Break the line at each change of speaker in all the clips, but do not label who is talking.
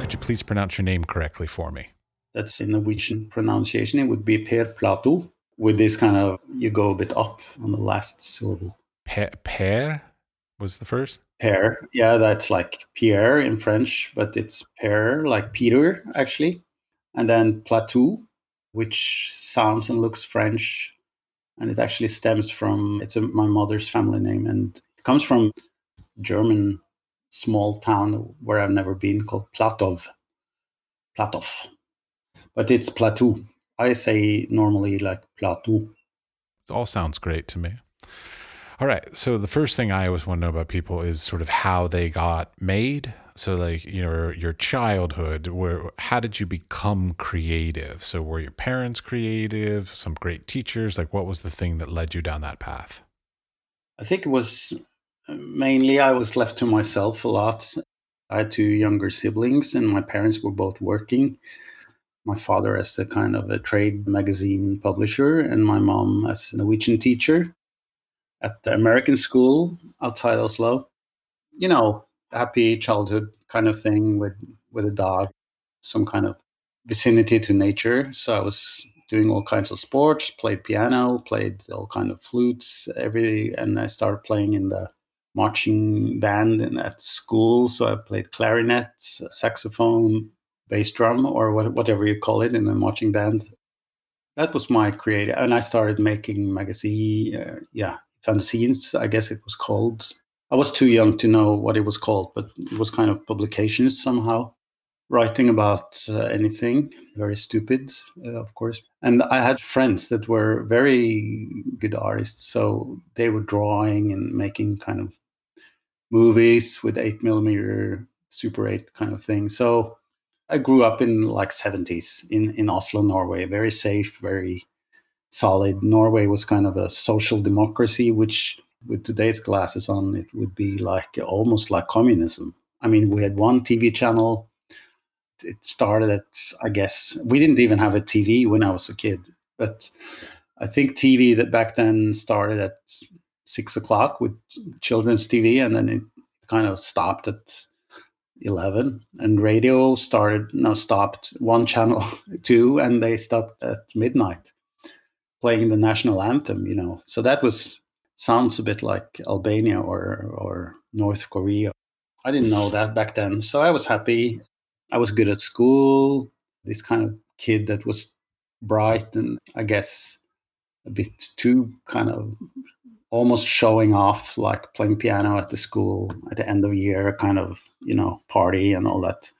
Could you please pronounce your name correctly for me?
That's in Norwegian pronunciation. It would be Per Platou. With this kind of, you go a bit up on the last syllable.
Per, per was the first?
Per. Yeah, that's like Pierre in French, but it's Per, like Peter, actually. And then Platou, which sounds and looks French. And it actually stems from, it's a, my mother's family name. And it comes from German small town where I've never been called Platov. Platov. But it's Plateau. I say normally like Plateau.
It all sounds great to me. All right. So the first thing I always want to know about people is sort of how they got made. So like you know your childhood, where how did you become creative? So were your parents creative? Some great teachers? Like what was the thing that led you down that path?
I think it was mainly I was left to myself a lot. I had two younger siblings, and my parents were both working. My father as a kind of a trade magazine publisher, and my mom as a Norwegian teacher at the American school outside Oslo. You know, happy childhood kind of thing with with a dog, some kind of vicinity to nature. So I was doing all kinds of sports, played piano, played all kind of flutes, every, and I started playing in the marching band in, at school. So I played clarinet, saxophone, bass drum, or what, whatever you call it in the marching band. That was my creative, and I started making magazine, uh, yeah, fanzines, I guess it was called. I was too young to know what it was called, but it was kind of publications somehow, writing about uh, anything, very stupid, uh, of course. And I had friends that were very good artists, so they were drawing and making kind of movies with eight millimeter Super 8 kind of thing. So I grew up in like 70s in, in Oslo, Norway, very safe, very solid. Norway was kind of a social democracy, which with today's glasses on, it would be like almost like communism. I mean, we had one TV channel. It started at, I guess, we didn't even have a TV when I was a kid, but I think TV that back then started at six o'clock with children's TV, and then it kind of stopped at 11 and radio started no stopped one channel two and they stopped at midnight playing the national anthem, you know. So that was sounds a bit like Albania or or North Korea. I didn't know that back then, so I was happy. I was good at school. This kind of kid that was bright and I guess a bit too kind of almost showing off, like playing piano at the school at the end of the year, kind of you know party and all that.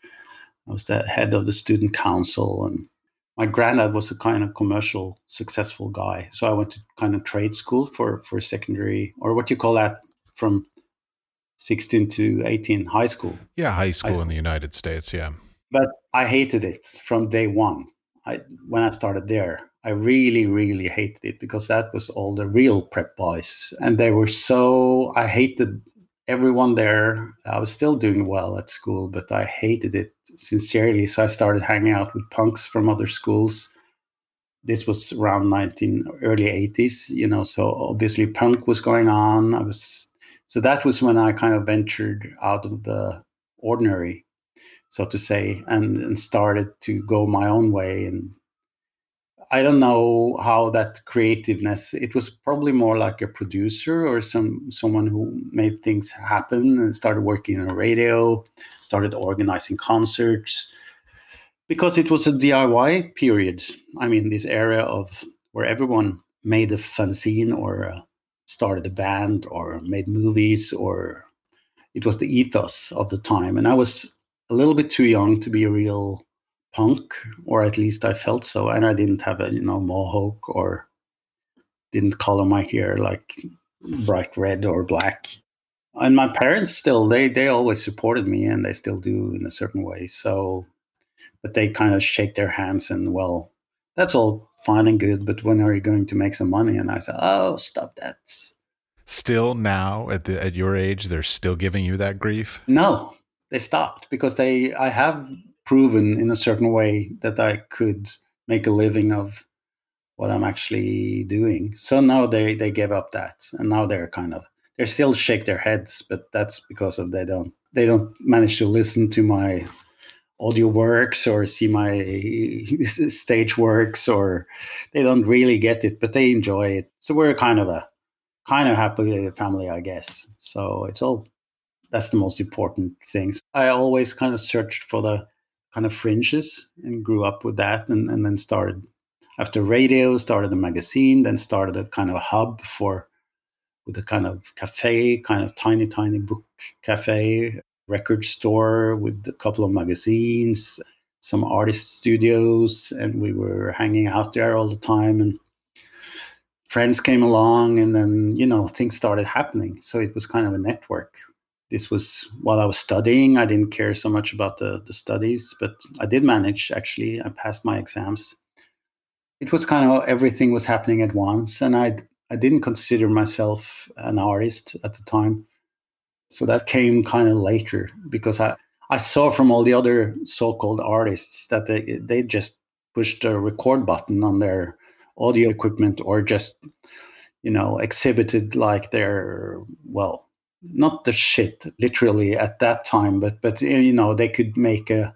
I was the head of the student council and my granddad was a kind of commercial successful guy so i went to kind of trade school for for secondary or what you call that from 16 to 18 high school.
Yeah high school, high school. in the united states yeah.
But i hated it from day one. I, when i started there i really really hated it because that was all the real prep boys and they were so i hated everyone there. I was still doing well at school, but I hated it sincerely. So I started hanging out with punks from other schools. This was around 19 early 80s, you know, so obviously punk was going on. I was so that was when I kind of ventured out of the ordinary, so to say, and, and started to go my own way and I don't know how that creativeness. It was probably more like a producer or some someone who made things happen and started working on radio, started organizing concerts, because it was a DIY period. I mean, this era of where everyone made a fanzine or uh, started a band or made movies or it was the ethos of the time, and I was a little bit too young to be a real punk, or at least I felt so. And I didn't have a you know mohawk or didn't color my hair like bright red or black. And my parents still they they always supported me, and they still do in a certain way. So, but they kind of shake their hands and well, that's all fine and good. But when are you going to make some money? And I said, oh, stop that.
Still now at the at your age, they're still giving you that grief.
No, they stopped because they I have proven in a certain way that I could make a living of what I'm actually doing. So now they they gave up that, and now they're kind of they still shake their heads, but that's because of they don't they don't manage to listen to my audio works or see my stage works or they don't really get it but they enjoy it. So we're kind of a kind of happy family i guess. So it's all that's the most important things. I always kind of searched for the kind of fringes and grew up with that and, and then started after radio started a magazine then started a kind of hub for with a kind of cafe kind of tiny tiny book cafe record store with a couple of magazines, some artist studios, and we were hanging out there all the time. And friends came along, and then, you know, things started happening. So it was kind of a network. This was while I was studying. I didn't care so much about the, the studies, but I did manage actually. I passed my exams. It was kind of everything was happening at once, and I I didn't consider myself an artist at the time so that came kind of later because I, I saw from all the other so-called artists that they they just pushed a record button on their audio equipment or just you know exhibited like their well not the shit literally at that time but but you know they could make a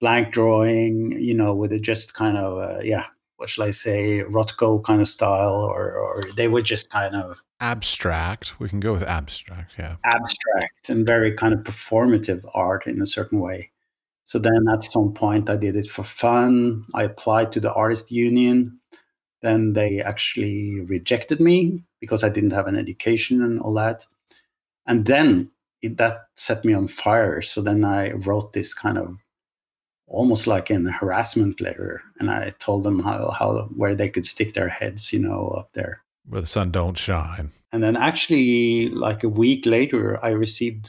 blank drawing you know with a just kind of uh, yeah what shall I say, Rothko kind of style, or, or they were just kind of
abstract. We can go with abstract, yeah.
Abstract and very kind of performative art in a certain way. So then at some point, I did it for fun. I applied to the artist union. Then they actually rejected me because I didn't have an education and all that. And then it, that set me on fire. So then I wrote this kind of almost like an harassment letter. And i told them how, how where they could stick their heads you know up there.
Where the sun don't shine.
And then actually like a week later i received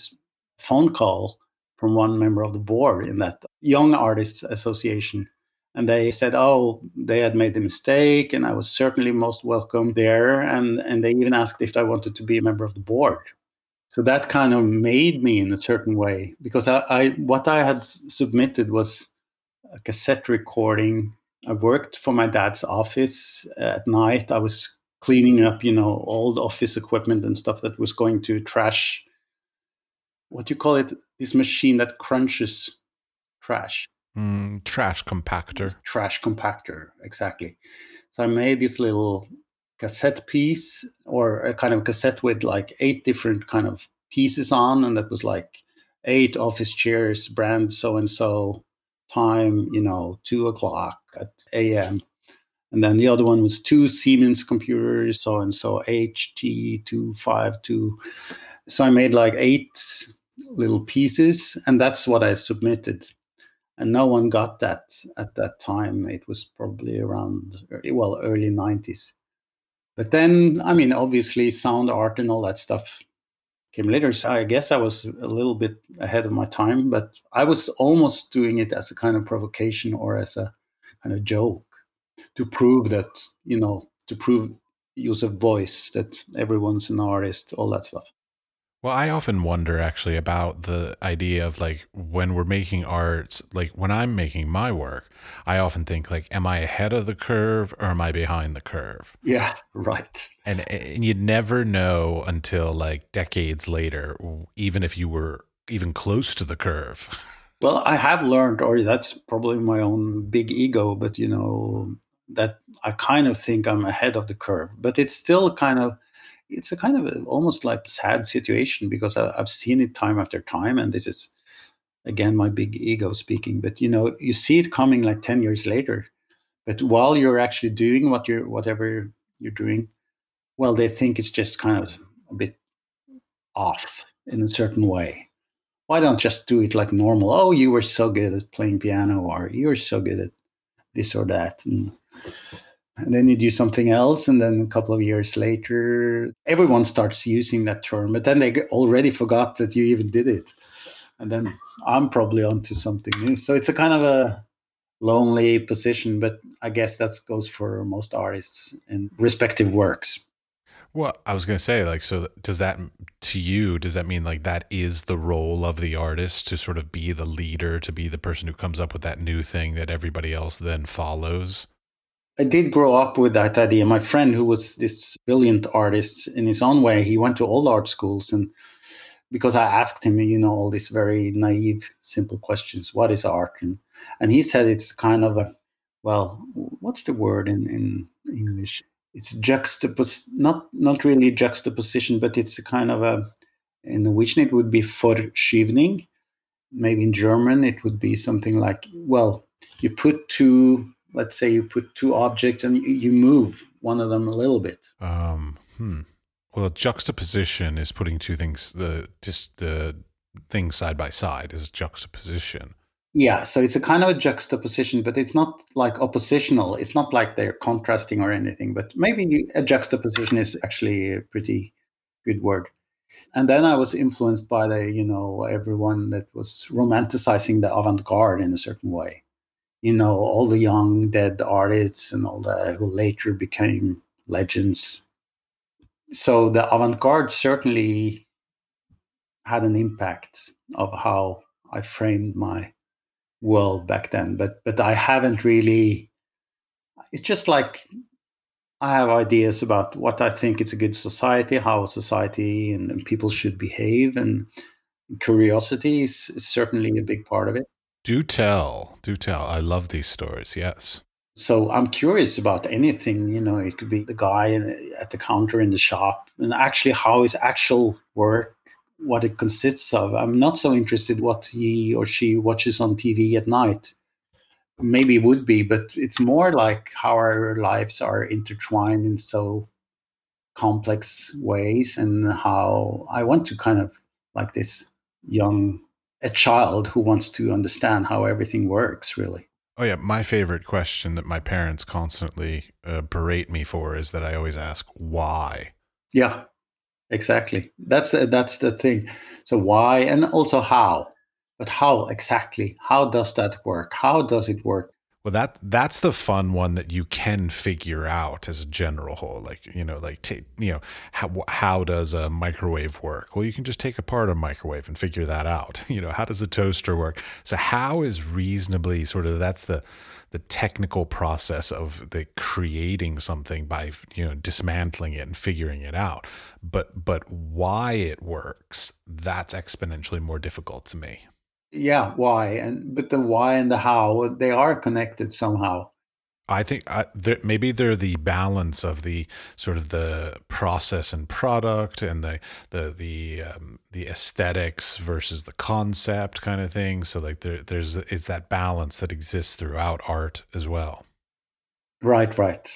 a phone call from one member of the board in that young artists association. And they said oh they had made the mistake and i was certainly most welcome there. And and they even asked if i wanted to be a member of the board so that kind of made me in a certain way because I, I, what I had submitted was a cassette recording. I worked for my dad's office at night. I was cleaning up, you know, old office equipment and stuff that was going to trash. What do you call it? This machine that crunches trash.
Mm, trash compactor.
Trash compactor, exactly. So I made this little cassette piece or a kind of cassette with like eight different kind of pieces on, and that was like eight office chairs, brand so and so, time, you know, two o'clock at AM. And then the other one was two Siemens computers, so and so HT252. So I made like eight little pieces, and that's what I submitted. And no one got that at that time. It was probably around, well, early 90s. But then, I mean, obviously, sound art and all that stuff came later. So I guess I was a little bit ahead of my time, but I was almost doing it as a kind of provocation or as a kind of joke to prove that, you know, to prove use of voice, that everyone's an artist, all that stuff.
Well, I often wonder actually about the idea of like when we're making art, like when I'm making my work, I often think like, am I ahead of the curve or am I behind the curve?
Yeah, right.
And and you'd never know until like decades later, even if you were even close to the curve.
Well, I have learned, or that's probably my own big ego, but you know that I kind of think I'm ahead of the curve, but it's still kind of it's a kind of a, almost like sad situation because I, I've seen it time after time, and this is again my big ego speaking. But you know, you see it coming like ten years later. But while you're actually doing what you're whatever you're doing, well, they think it's just kind of a bit off in a certain way. Why don't just do it like normal? Oh, you were so good at playing piano, or you were so good at this or that, and and then you do something else and then a couple of years later everyone starts using that term but then they already forgot that you even did it. And then i'm probably onto something new. So it's a kind of a lonely position but i guess that goes for most artists in respective works.
Well i was going to say like so does that to you does that mean like that is the role of the artist to sort of be the leader to be the person who comes up with that new thing that everybody else then follows
I did grow up with that idea. My friend, who was this brilliant artist in his own way, he went to all art schools. And because I asked him, you know, all these very naive, simple questions what is art? And, and he said it's kind of a, well, what's the word in, in English? It's juxtapos, not, not really juxtaposition, but it's a kind of a, in Norwegian, it would be forskyvning. Maybe in German, it would be something like, well, you put two let's say you put two objects and you move one of them a little bit.
Um, hmm. Well, juxtaposition is putting two things the just the things side by side is juxtaposition.
Yeah, so it's a kind of a juxtaposition, but it's not like oppositional. It's not like they're contrasting or anything. But maybe a juxtaposition is actually a pretty good word. And then I was influenced by the, you know, everyone that was romanticizing the avant-garde in a certain way you know, all the young dead artists and all that who later became legends. So the avant-garde certainly had an impact of how I framed my world back then. But but I haven't really it's just like I have ideas about what I think it's a good society, how society and, and people should behave, and curiosity is, is certainly a big part of it.
Do tell. Do tell. I love these stories. Yes.
So I'm curious about anything. You know, it could be the guy at the counter in the shop, and actually how his actual work, what it consists of. I'm not so interested what he or she watches on TV at night. Maybe would be, but it's more like how our lives are intertwined in so complex ways, and how I want to kind of like this young a child who wants to understand how everything works, really.
Oh, yeah. My favorite question that my parents constantly uh, berate me for is that I always ask, why?
Yeah, exactly. That's the, that's the thing. So, why and also how. But how exactly? How does that work? How does it work?
Well, that that's the fun one that you can figure out as a general whole. Like you know, like take you know how how does a microwave work? Well, you can just take apart a microwave and figure that out. You know, how does a toaster work? So how is reasonably sort of that's the the technical process of the creating something by you know dismantling it and figuring it out. But but why it works that's exponentially more difficult to me
yeah why and but the why and the how they are connected somehow
I think I, maybe they're the balance of the sort of the process and product and the the the um, the aesthetics versus the concept kind of thing. So like there, there's it's that balance that exists throughout art as well.
Right, right,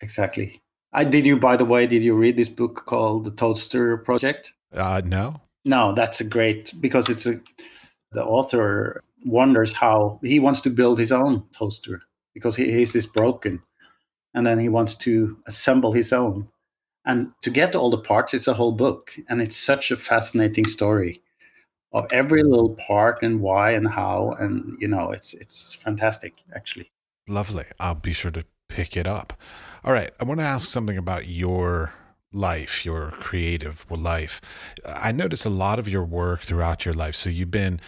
exactly. I did you by the way did you read this book called The Toaster Project?
Uh, no.
No, that's a great because it's a the author wonders how he wants to build his own toaster because he, his is broken. And then he wants to assemble his own. And to get all the parts it's a whole book. And it's such a fascinating story of every little part and why and how. And you know it's it's fantastic actually.
Lovely. I'll be sure to pick it up. All right. I want to ask something about your life, your creative life. I notice a lot of your work throughout your life. So you've been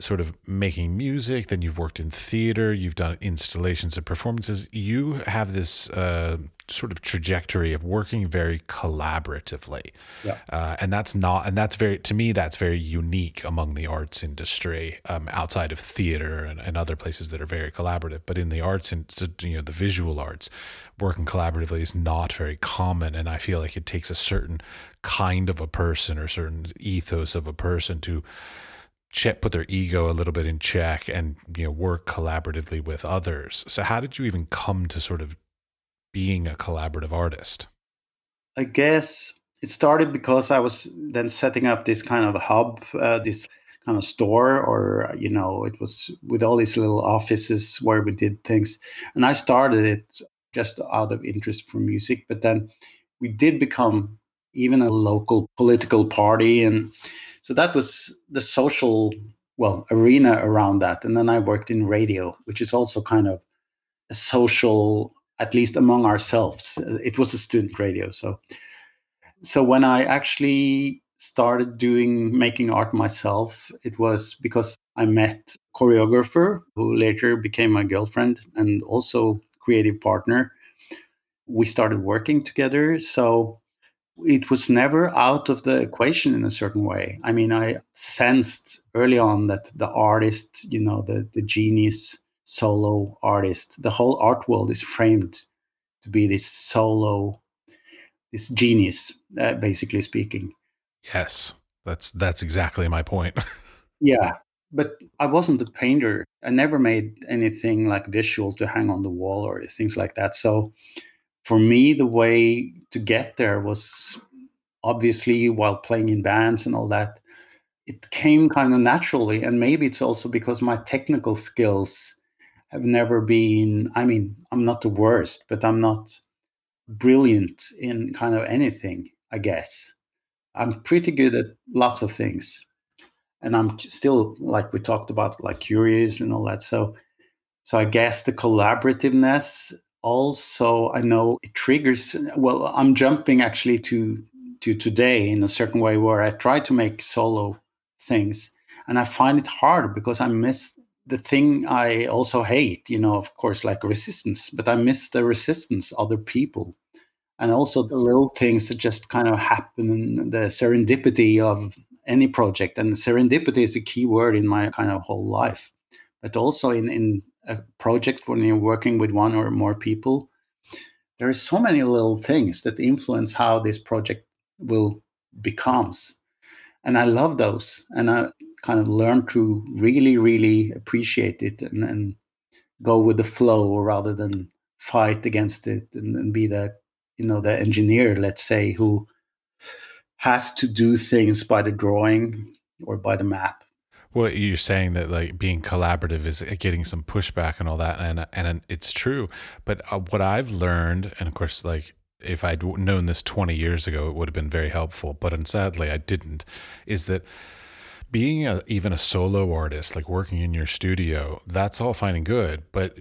sort of making music, then you've worked in theater, you've done installations and performances. You have this uh, sort of trajectory of working very collaboratively,
yeah.
uh, and that's not, and that's very to me that's very unique among the arts industry, um, outside of theater and, and other places that are very collaborative. But in the arts and you know the visual arts, working collaboratively is not very common, and I feel like it takes a certain kind of a person or certain ethos of a person to check, put their ego a little bit in check and you know work collaboratively with others. So how did you even come to sort of being a collaborative artist?
I guess it started because I was then setting up this kind of hub, uh, this kind of store, or you know, it was with all these little offices where we did things, and I started it just out of interest for music, but then we did become even a local political party. And so that was the social well arena around that. And then i worked in radio which is also kind of a social at least among ourselves it was a student radio so so when i actually started doing making art myself it was because i met choreographer who later became my girlfriend and also creative partner. We started working together. So it was never out of the equation in a certain way. I mean, I sensed early on that the artist, you know, the, the genius solo artist, the whole art world is framed to be this solo, this genius, uh, basically speaking.
Yes, that's that's exactly my point.
yeah, but I wasn't a painter. I never made anything like visual to hang on the wall or things like that. So for me, the way to get there was obviously while playing in bands and all that. It came kind of naturally, and maybe it's also because my technical skills have never been. I mean, I'm not the worst, but I'm not brilliant in kind of anything. I guess I'm pretty good at lots of things, and I'm still like we talked about, like curious and all that. So, so I guess the collaborativeness also I know it triggers. Well, I'm jumping actually to to today in a certain way where I try to make solo things, and I find it hard because I miss the thing I also hate. You know, of course, like resistance, but I miss the resistance other people. And also the little things that just kind of happen the serendipity of any project. And serendipity is a key word in my kind of whole life. But also in in a project when you're working with one or more people there are so many little things that influence how this project will becomes. And i love those. And i kind of learn to really really appreciate it and, and go with the flow rather than fight against it and, and be the you know the engineer let's say who has to do things by the drawing or by the map
well you're saying that like being collaborative is getting some pushback and all that and and it's true but uh, what i've learned and of course like if I'd known this 20 years ago, it would have been very helpful. But and sadly, I didn't. Is that being a, even a solo artist, like working in your studio, that's all fine and good. But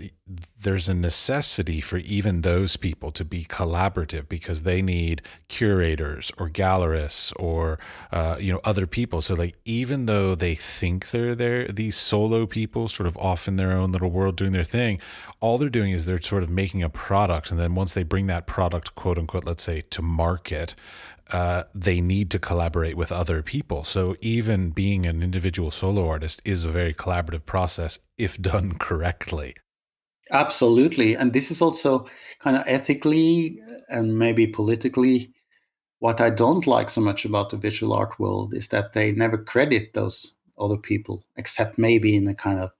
there's a necessity for even those people to be collaborative because they need curators or gallerists or uh, you know other people. So like even though they think they're there, these solo people sort of off in their own little world doing their thing, all they're doing is they're sort of making a product, and then once they bring that product, quote unquote, let's say to market, uh, they need to collaborate with other people. So even being an individual solo artist is a very collaborative process if done correctly.
Absolutely. And this is also kind of ethically and maybe politically what I don't like so much about the visual art world is that they never credit those other people, except maybe in a kind of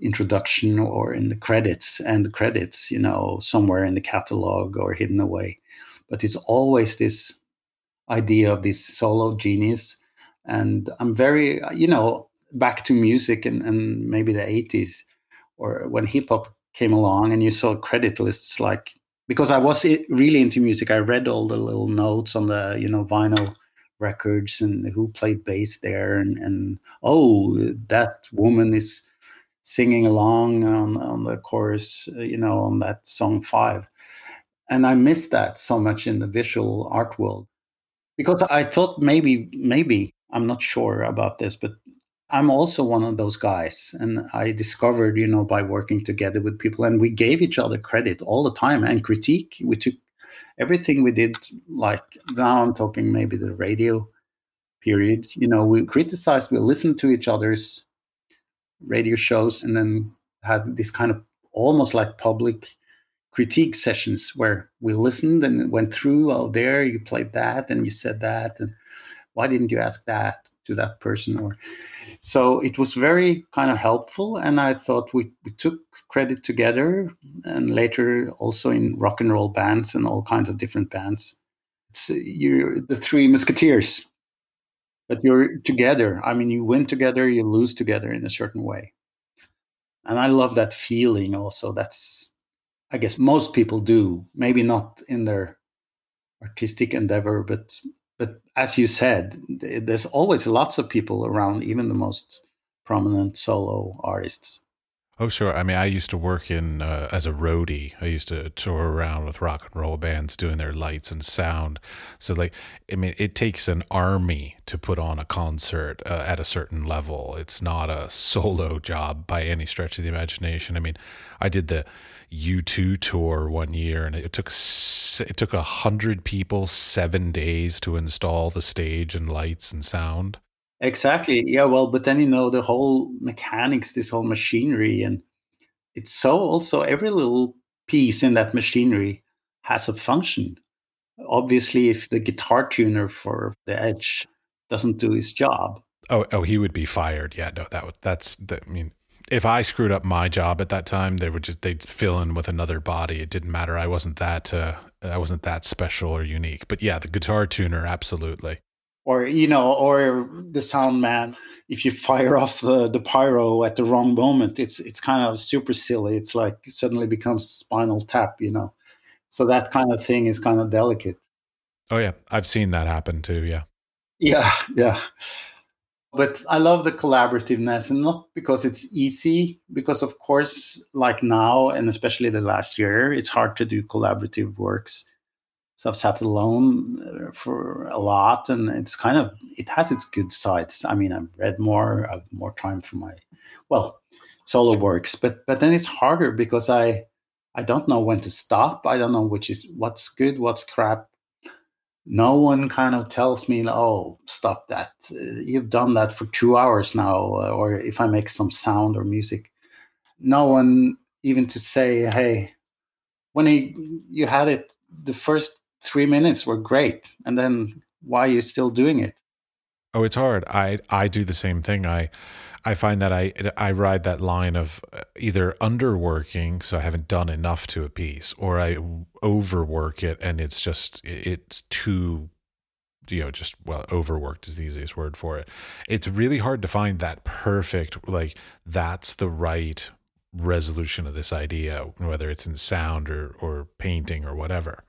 introduction or in the credits and the credits, you know, somewhere in the catalog or hidden away. But it's always this idea of this solo genius. And I'm very, you know, back to music and, and maybe the 80s or when hip hop came along and you saw credit lists like, because I was really into music, I read all the little notes on the, you know, vinyl records and who played bass there. And, and oh, that woman is singing along on, on the chorus, uh, you know, on that song five. And I miss that so much in the visual art world because I thought maybe maybe I'm not sure about this, but I'm also one of those guys, and I discovered you know by working together with people, and we gave each other credit all the time and critique. We took everything we did like now I'm talking maybe the radio period. You know, we criticized, we listened to each other's radio shows, and then had this kind of almost like public critique sessions where we listened and went through oh there you played that and you said that and why didn't you ask that to that person? Or so it was very kind of helpful and i thought we, we took credit together and later also in rock and roll bands and all kinds of different bands. It's you're the three musketeers but you're together. I mean you win together you lose together in a certain way. And i love that feeling also. That's I guess most people do. Maybe not in their artistic endeavor, but but as you said, there's always lots of people around, even the most prominent solo artists.
Oh, sure. I mean, I used to work in uh, as a roadie. I used to tour around with rock and roll bands doing their lights and sound. So, like, I mean, it takes an army to put on a concert uh, at a certain level. It's not a solo job by any stretch of the imagination. I mean, I did the U2 tour one year, and it took it took a hundred people seven days to install the stage and lights and sound.
Exactly. Yeah. Well, but then you know the whole mechanics, this whole machinery, and it's so also every little piece in that machinery has a function. Obviously, if the guitar tuner for the Edge doesn't do his job,
oh, oh, he would be fired. Yeah, no, that would that's. The, I mean, if I screwed up my job at that time, they would just they'd fill in with another body. It didn't matter. I wasn't that uh, I wasn't that special or unique. But yeah, the guitar tuner, absolutely.
Or you know or the sound man if you fire off the, the pyro at the wrong moment it's it's kind of super silly. It's like it suddenly becomes spinal tap you know? So that kind of thing is kind of delicate.
Oh yeah. I've seen that happen too yeah.
Yeah yeah but i love the collaborativeness and not because it's easy because of course like now and especially the last year it's hard to do collaborative works so I've sat alone uh, for a lot, and it's kind of it has its good sides. I mean, I've read more, I've more time for my well solo works, but but then it's harder because I I don't know when to stop. I don't know which is what's good, what's crap. No one kind of tells me, "Oh, stop that! You've done that for two hours now." Uh, or if I make some sound or music, no one even to say, "Hey, when he, you had it the first three minutes were great and then why are you still doing it
oh it's hard i i do the same thing i i find that i i ride that line of uh, either underworking so i haven't done enough to a piece or i overwork it and it's just it's too you know just well overworked is the easiest word for it. It's really hard to find that perfect like that's the right resolution of this idea whether it's in sound or or painting or whatever.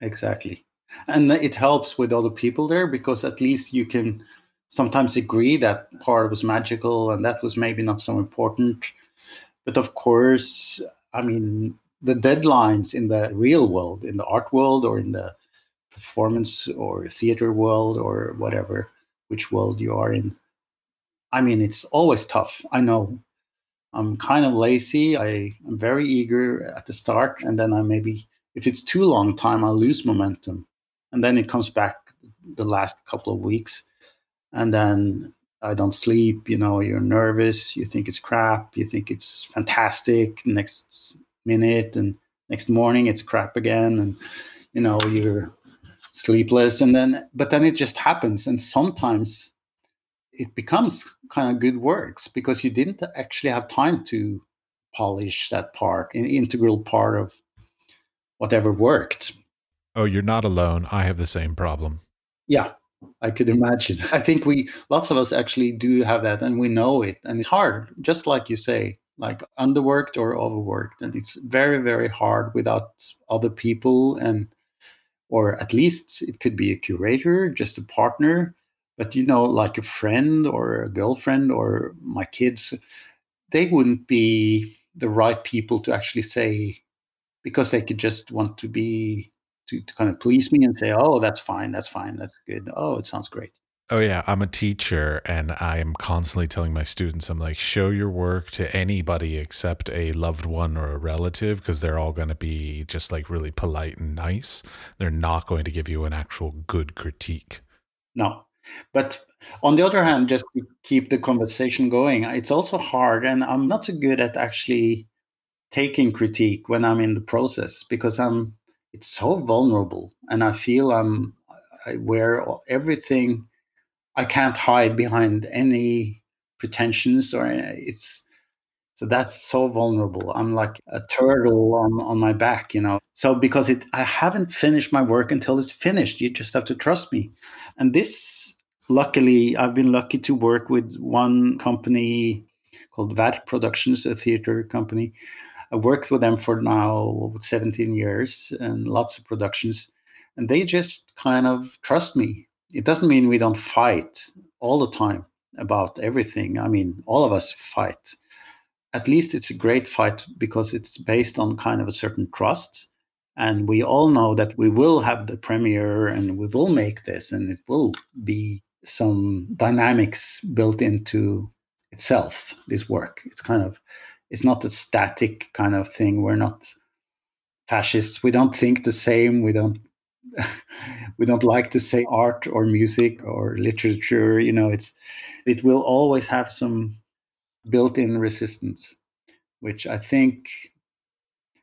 Exactly. And it helps with other people there because at least you can sometimes agree that part was magical and that was maybe not so important but of course i mean the deadlines in the real world in the art world or in the performance or theater world or whatever which world you are in i mean it's always tough i know i'm kind of lazy i am very eager at the start and then i maybe if it's too long time, I lose momentum. And then it comes back the last couple of weeks. And then I don't sleep, you know, you're nervous, you think it's crap, you think it's fantastic next minute and next morning it's crap again and you know, you're sleepless and then but then it just happens and sometimes it becomes kind of good works because you didn't actually have time to polish that part, an integral part of whatever worked.
Oh, you're not alone. I have the same problem.
Yeah, I could imagine. I think we, lots of us actually do have that and we know it. And it's hard, just like you say, like underworked or overworked. And it's very, very hard without other people and, or at least it could be a curator, just a partner. But, you know, like a friend or a girlfriend or my kids, they wouldn't be the right people to actually say, because they could just want to be to, to kind of please me and say, "Oh, that's fine, that's fine, that's good. Oh, it sounds great."
Oh yeah, I'm a teacher and I am constantly telling my students I'm like show your work to anybody except a loved one or a relative because they're all going to be just like really polite and nice. They're not going to give you an actual good critique.
No. But on the other hand, just to keep the conversation going, it's also hard and I'm not so good at actually taking critique when I'm in the process because I'm it's so vulnerable and I feel I'm I wear everything I can't hide behind any pretensions or it's so that's so vulnerable. I'm like a turtle on, on my back, you know. So because it I haven't finished my work until it's finished. You just have to trust me. And this luckily I've been lucky to work with one company called Verk Productions, a theater company, I worked with them for now 17 years and lots of productions. And they just kind of trust me. It doesn't mean we don't fight all the time about everything. I mean, all of us fight. at least it's a great fight because it's based on kind of a certain trust. And we all know that we will have the premiere and we will make this and it will be some dynamics built into itself, this work. It's kind of, it's not a static kind of thing. We're not fascists. We don't think the same. We don't we don't like to say art or music or literature you know it's it will always have some built-in resistance which i think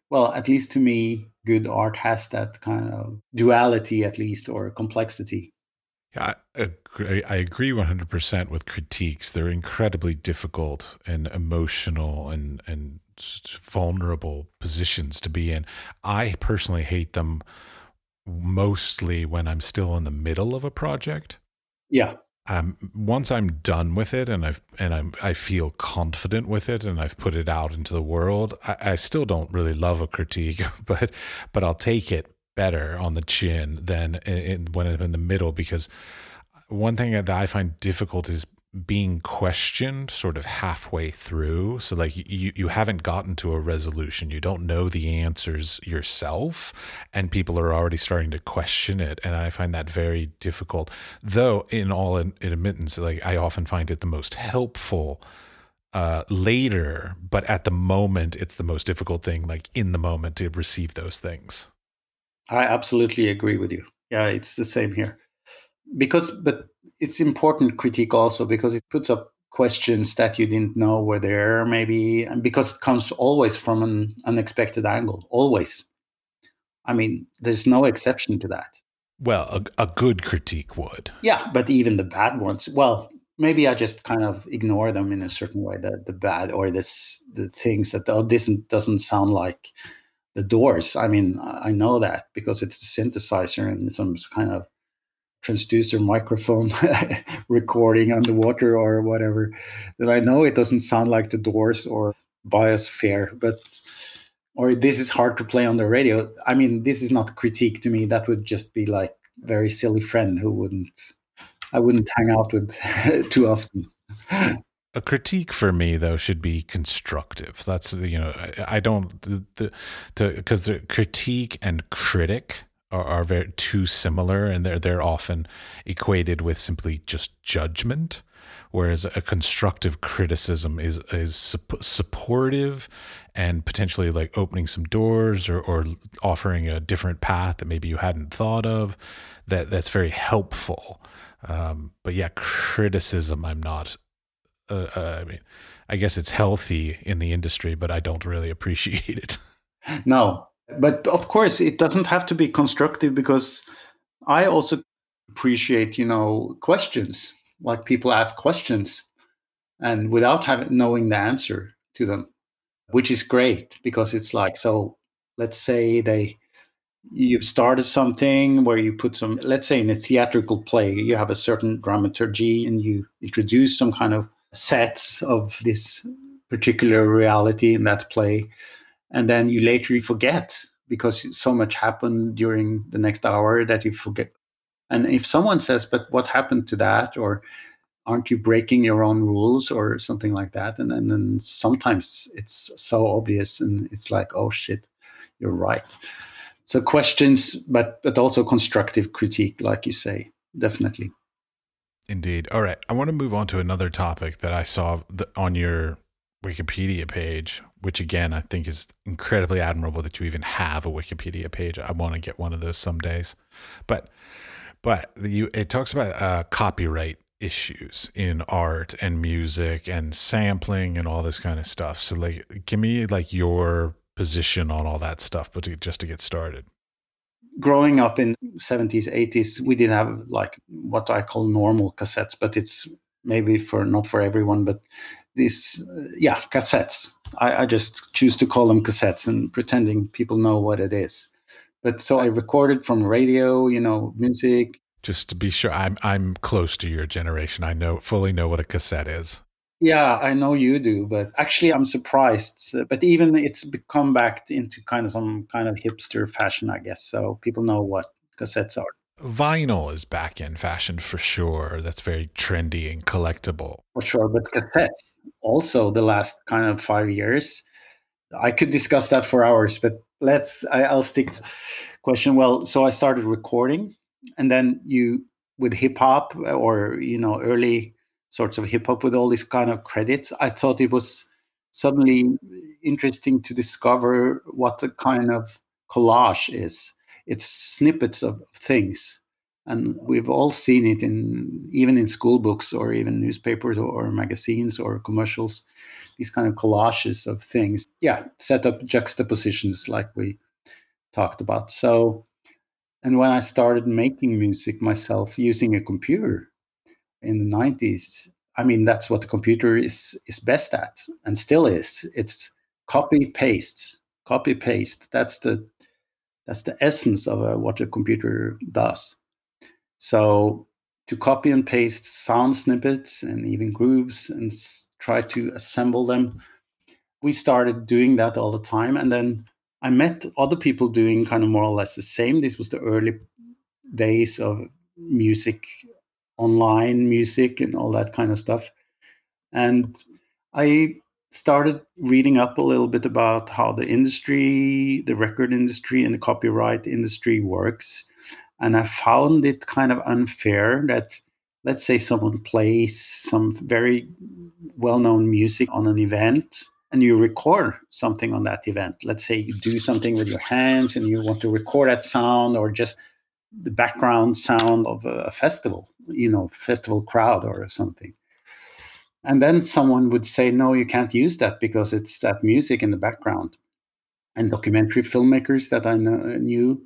well at least to me good art has that kind of duality at least or complexity
I agree, I agree 100% with critiques. They're incredibly difficult and emotional and, and vulnerable positions to be in. I personally hate them mostly when I'm still in the middle of a project.
Yeah.
Um, once I'm done with it and I've and I'm I feel confident with it and I've put it out into the world, I, I still don't really love a critique, but but I'll take it better on the chin than in, when I'm in the middle because one thing that I find difficult is being questioned sort of halfway through. So like you you haven't gotten to a resolution. You don't know the answers yourself and people are already starting to question it and i find that very difficult. Though in all admittance like i often find it the most helpful uh, later but at the moment it's the most difficult thing like in the moment to receive those things
i absolutely agree with you. Yeah it's the same here. Because but it's important critique also because it puts up questions that you didn't know were there maybe and because it comes always from an unexpected angle always. I mean there's no exception to that.
Well a, a good critique would.
Yeah but even the bad ones well maybe i just kind of ignore them in a certain way the, the bad or this the things that oh this doesn't sound like the doors i mean i know that because it's a synthesizer and some kind of transducer microphone recording underwater or whatever that I know it doesn't sound like the Doors or Biosphere, but or this is hard to play on the radio. I mean, this is not critique to me. That would just be like very silly friend who wouldn't I wouldn't hang out with too often.
A critique for me though should be constructive. That's you know i, I don't the because the critique and critic are, are very too similar and they're they're often equated with simply just judgment whereas a constructive criticism is is supportive and potentially like opening some doors or, or offering a different path that maybe you hadn't thought of that that's very helpful. Um, but yeah criticism i'm not uh, uh, i mean i guess it's healthy in the industry but i don't really appreciate it
no but of course, it doesn't have to be constructive because I also appreciate, you know, questions. Like people ask questions and without having knowing the answer to them, which is great because it's like so. Let's say they you've started something where you put some let's say in a theatrical play you have a certain dramaturgy and you introduce some kind of sets of this particular reality in that play. And then you later forget because so much happened during the next hour that you forget. And if someone says but what happened to that? or aren't you breaking your own rules? or something like that. And, and then sometimes it's so obvious and it's like oh shit you're right. So questions but but also constructive critique like you say definitely
indeed all right i want to move on to another topic that i saw on your Wikipedia page, which again I think is incredibly admirable that you even have a Wikipedia page. I want to get one of those some days, but but you it talks about uh, copyright issues in art and music and sampling and all this kind of stuff. So like, give me like your position on all that stuff, but to, just to get started.
Growing up in 70s, 80s, we didn't have like what I call normal cassettes, but it's maybe for not for everyone, but these uh, yeah cassettes. I, I, just choose to call them cassettes and pretending people know what it is. But so i recorded from radio you know music.
Just to be sure i'm i'm close to your generation. I know fully know what a cassette is
yeah i know you do but actually i'm surprised uh, but even it's become back into kind of some kind of hipster fashion i guess so people know what cassettes are
Vinyl is back in fashion for sure. That's very trendy and collectible.
For sure, but cassettes also the last kind of five years. I could discuss that for hours, but let's I, will stick to question. Well, so I started recording, and then you with hip hop uh, or you know early sorts of hip hop with all these kind of credits. I thought it was suddenly interesting to discover what the kind of collage is. It's snippets of things and we've all seen it in even in school books or even newspapers or, or, magazines or commercials these kind of collages of things yeah set up juxtapositions like we talked about so and when i started making music myself using a computer in the 90s i mean that's what the computer is is best at and still is it's copy paste copy paste that's the that's the essence of a, what a computer does so to copy and paste sound snippets and even grooves and s- try to assemble them, we started doing that all the time. And then I met other people doing kind of more or less the same. This was the early days of music, online music, and all that kind of stuff. And I started reading up a little bit about how the industry, the record industry, and the copyright industry works. And I found it kind of unfair that, let's say, someone plays some very well known music on an event and you record something on that event. Let's say you do something with your hands and you want to record that sound or just the background sound of a festival, you know, festival crowd or something. And then someone would say, no, you can't use that because it's that music in the background. And documentary filmmakers that I knew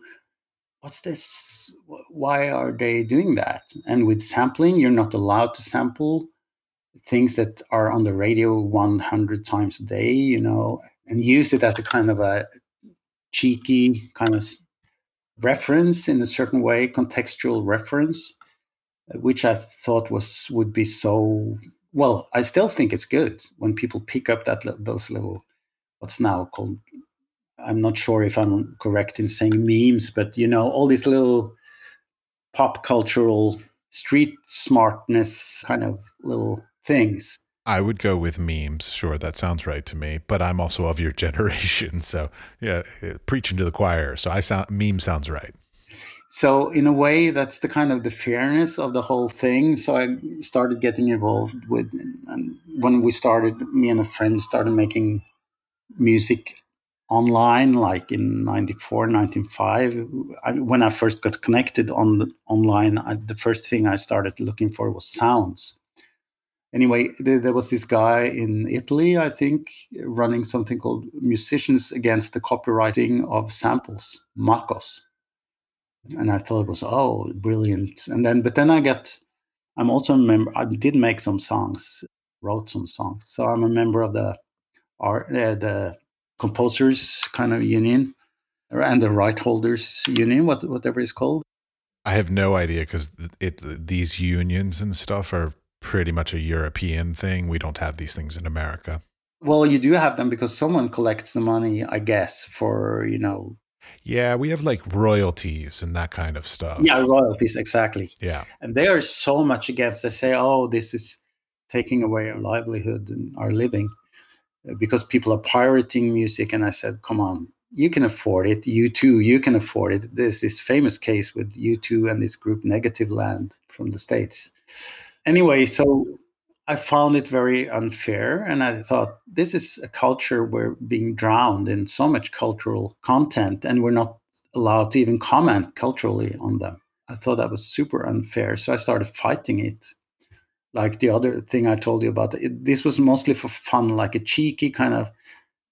what's this? Why are they doing that? And with sampling, you're not allowed to sample things that are on the radio 100 times a day, you know, and use it as a kind of a cheeky kind of reference in a certain way, contextual reference, uh, which I thought was would be so well. I still think it's good when people pick up that those little what's now called I'm not sure if I'm correct in saying memes, but you know, all these little pop cultural street smartness kind of little things.
I would go with memes. Sure, that sounds right to me. But I'm also of your generation, so yeah, eh, preaching to the choir. So I sound meme sounds right.
So in a way, that's the kind of the fairness of the whole thing. So I started getting involved with, and when we started, me and a friend started making music online like in 94 95 I, when i first got connected on the, online I, the first thing i started looking for was sounds anyway there, was this guy in italy i think running something called musicians against the copywriting of samples Marcos. and i thought it was oh brilliant and then but then i got i'm also a member i did make some songs wrote some songs so i'm a member of the art uh, the composers kind of union and the right holders union, what, whatever it's called.
I have no idea because it these unions and stuff are pretty much a European thing. We don't have these things in America.
Well, you do have them because someone collects the money, I guess, for you know.
Yeah, we have like royalties and that kind of stuff.
Yeah, royalties exactly.
Yeah,
and they are so much against. They say, "Oh, this is taking away our livelihood and our living." Uh, because people are pirating music. And I said, come on, you can afford it. You too, you can afford it. There's this famous case with U2 and this group Negativland from the States. Anyway, so I found it very unfair. And I thought, this is a culture we're being drowned in so much cultural content, and we're not allowed to even comment culturally on them. I thought that was super unfair. So I started fighting it like the other thing I told you about. It, this was mostly for fun, like a cheeky kind of,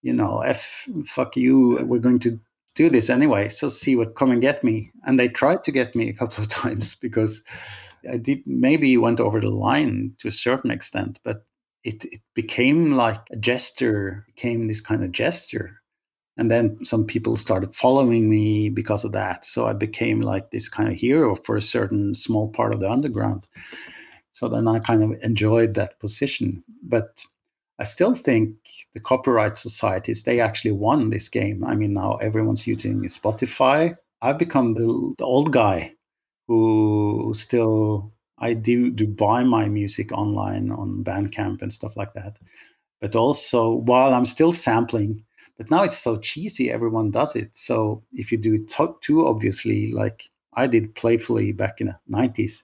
you know, f fuck you. We're going to do this anyway. So see what come and get me. And they tried to get me a couple of times because I did maybe went over the line to a certain extent, but it, it became like a gesture, became this kind of gesture. And then some people started following me because of that. So I became like this kind of hero for a certain small part of the underground. So then I kind of enjoyed that position. But I still think the copyright societies, they actually won this game. I mean, now everyone's using Spotify. I've become the, the old guy who still, I do, do buy my music online on Bandcamp and stuff like that. but also while I'm still sampling. But now it's so cheesy, everyone does it. So if you do it too obviously, like I did playfully back in the 90s,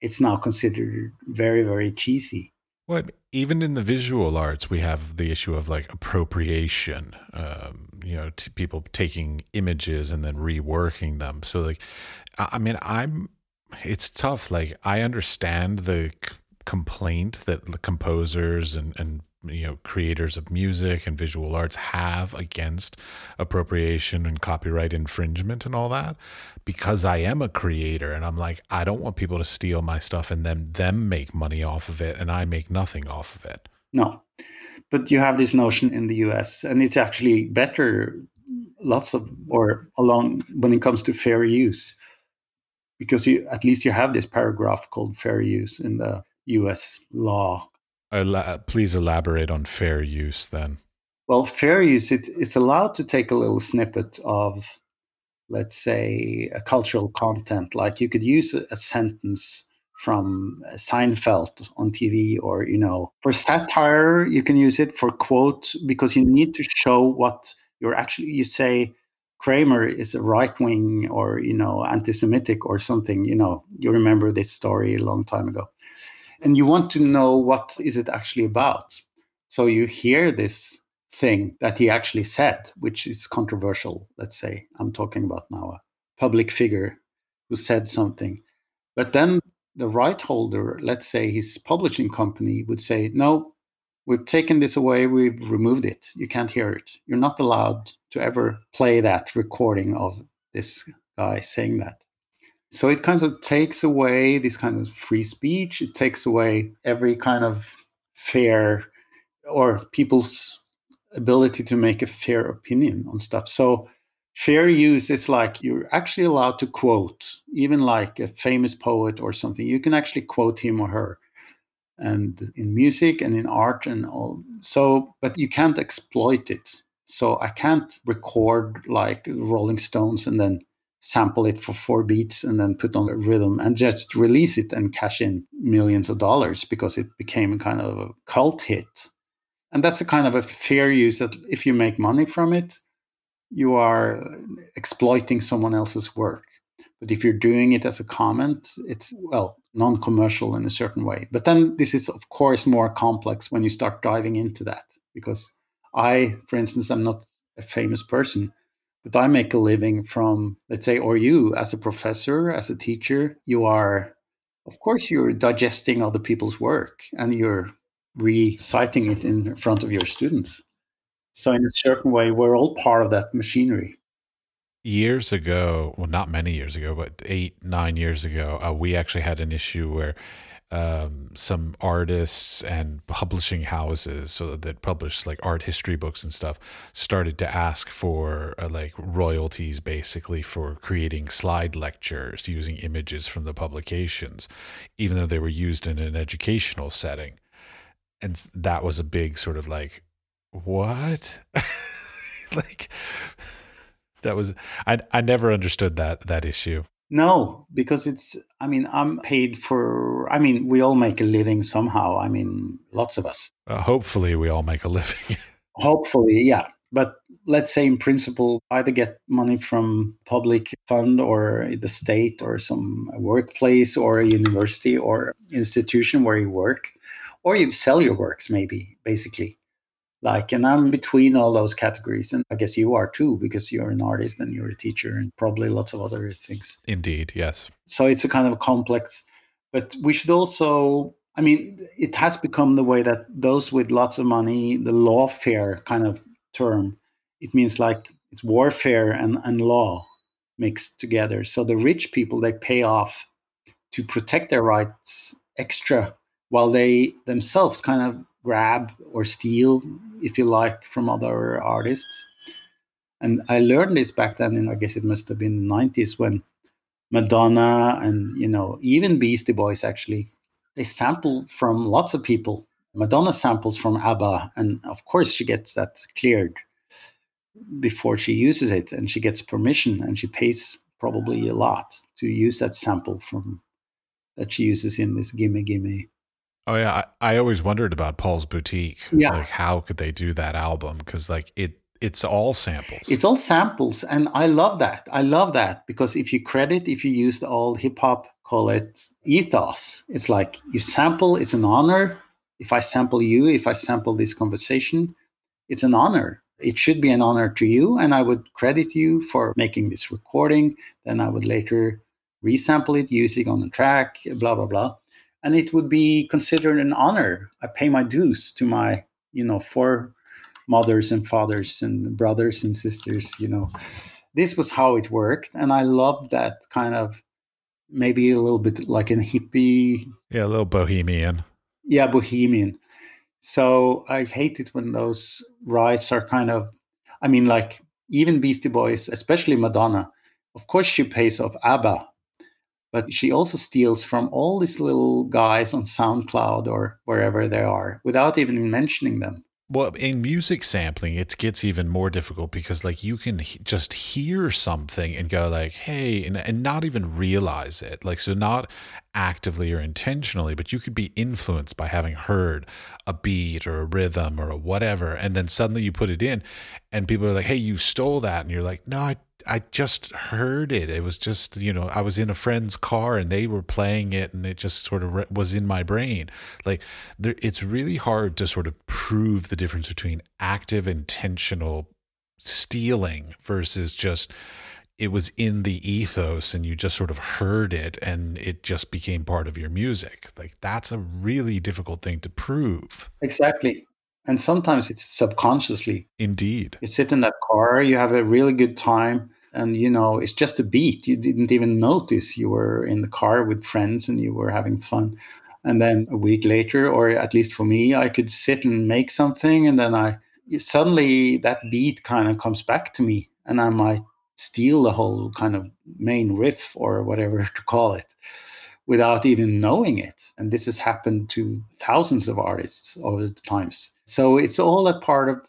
it's now considered very, very cheesy.
What even in the visual arts, we have the issue of like appropriation. Um, you know, t- people taking images and then reworking them. So, like, I mean, I'm. It's tough. Like, I understand the c- complaint that the composers and and you know creators of music and visual arts have against appropriation and copyright infringement and all that because I am a creator and I'm like I don't want people to steal my stuff and then them make money off of it and I make nothing off of it.
No. But you have this notion in the US and it's actually better lots of or along when it comes to fair use because you at least you have this paragraph called fair use in the US law uh,
please elaborate on fair use then.
Well, fair use, it, it's allowed to take a little snippet of, let's say, a cultural content. Like you could use a, a sentence from Seinfeld on TV, or, you know, for satire, you can use it for quote because you need to show what you're actually, you say, Kramer is a right wing or, you know, anti Semitic or something. You know, you remember this story a long time ago. And you want to know what is it actually about. So you hear this thing that he actually said which is controversial let's say. I'm talking about now a public figure who said something. But then the right holder let's say his publishing company would say no we've taken this away we've removed it you can't hear it you're not allowed to ever play that recording of this guy saying that so it kind of takes away this kind of free speech. It takes away every kind of fair or people's ability to make a fair opinion on stuff. So fair use is like you're actually allowed to quote, even like a famous poet or something. You can actually quote him or her. And in music and in art and all. So, but you can't exploit it. So I can't record like Rolling Stones and then sample it for four beats and then put on a rhythm and just release it and cash in millions of dollars because it became kind of a cult hit. And that's a kind of a fair use that if you make money from it, you are exploiting someone else's work. But if you're doing it as a comment, it's, well, non commercial in a certain way. But then this is, of course, more complex when you start diving into that. Because I, for instance, I'm not a famous person, but I make a living from, let's say, or you as a professor, as a teacher, you are, of course, you're digesting other people's work and you're reciting it in front of your students. So, in a certain way, we're all part of that machinery.
Years ago, well, not many years ago, but eight, nine years ago, uh, we actually had an issue where um, some artists and publishing houses so that publish like art history books and stuff started to ask for uh, like royalties basically for creating slide lectures using images from the publications even though they were used in an educational setting. And that was a big sort of like what? Like that was I I never understood that that issue
no, because it's, I mean, I'm paid for, I mean, we all make a living somehow. I mean, lots of us.
Uh, hopefully, we all make a living.
hopefully, yeah. But let's say in principle, either get money from public fund or the state or some workplace or a university or institution where you work, or you sell your works, maybe, basically like and i'm between all those categories and i guess you are too because you're an artist and you're a teacher and probably lots of other things.
Indeed yes.
So it's a kind of a complex but we should also i mean it has become the way that those with lots of money the lawfare kind of term it means like it's warfare and, and law mixed together. So the rich people they pay off to protect their rights extra while they themselves kind of grab or steal, if you like, from other artists. And I learned this back then, and I guess it must have been the 90s when Madonna and, you know, even Beastie Boys actually, they sample from lots of people. Madonna samples from ABBA, and of course she gets that cleared before she uses it, and she gets permission, and she pays probably a lot to use that sample from that she uses in this Gimme Gimme
Oh yeah, I, I always wondered about Paul's Boutique.
Yeah.
like how could they do that album? Because like it, it's all samples.
It's all samples, and I love that. I love that because if you credit, if you use the old hip hop, call it ethos. It's like you sample. It's an honor. If I sample you, if I sample this conversation, it's an honor. It should be an honor to you, and I would credit you for making this recording. Then I would later resample it, use it on the track, blah blah blah, and it would be considered an honor. I pay my dues to my, you know, four mothers and fathers and brothers and sisters. You know, this was how it worked, and I loved that kind of maybe a little bit like a hippie,
yeah, a little bohemian.
yeah, bohemian. So I hate it when those rights are kind of, I mean, like even Beastie Boys, especially Madonna. Of course, she pays off ABBA, but she also steals from all these little guys on SoundCloud or wherever they are without even mentioning them.
Well, in music sampling, it gets even more difficult because like you can just hear something and go like, "Hey," and, and not even realize it. Like so, not actively or intentionally, but you could be influenced by having heard a beat or a rhythm or a whatever, and then suddenly you put it in, and people are like, "Hey, you stole that," and you're like, "No, I." I just heard it. It was just, you know, I was in a friend's car and they were playing it and it just sort of re- was in my brain. Like there, it's really hard to sort of prove the difference between active intentional stealing versus just it was in the ethos and you just sort of heard it and it just became part of your music. Like that's a really difficult thing to prove.
Exactly. And sometimes it's subconsciously.
Indeed.
You sit in that car, you have a really good time, and you know, it's just a beat. You didn't even notice you were in the car with friends and you were having fun. And then a week later, or at least for me, I could sit and make something, and then I suddenly that beat kind of comes back to me, and I might steal the whole kind of main riff or whatever to call it without even knowing it. And this has happened to thousands of artists over the times. So it's all a part of,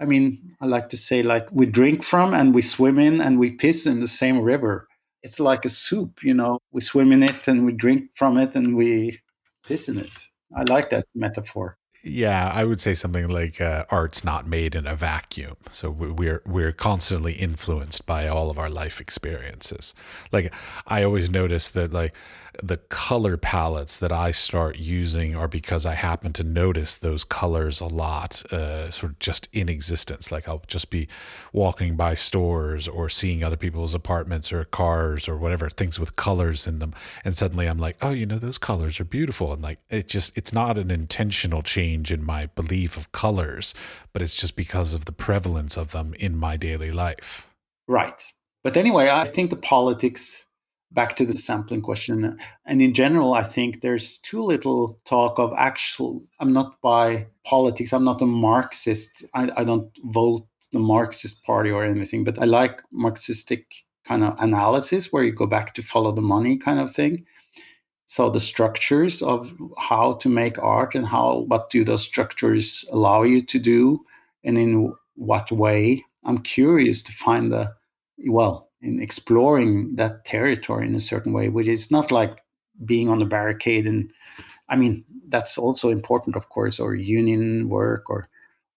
I mean, I like to say, like we drink from and we swim in and we piss in the same river. It's like a soup, you know, we swim in it and we drink from it and we piss in it. I like that metaphor.
Yeah, I would say something like uh, art's not made in a vacuum. So we- we're we're constantly influenced by all of our life experiences. Like I always notice that like the color palettes that I start using are because I happen to notice those colors a lot, uh, sort of just in existence. Like I'll just be walking by stores or seeing other people's apartments or cars or whatever things with colors in them, and suddenly I'm like, oh, you know, those colors are beautiful, and like it just it's not an intentional change in my belief of colors, but it's just because of the prevalence of them in my daily life.
Right. But anyway, I think the politics, back to the sampling question, and in general, I think there's too little talk of actual. I'm not by politics, I'm not a Marxist. I, I don't vote the Marxist party or anything, but I like Marxistic kind of analysis where you go back to follow the money kind of thing. So the structures of how to make art and how what do those structures allow you to do and in what way. I'm curious to find the well in exploring that territory in a certain way, which is not like being on the barricade and I mean that's also important of course or union work or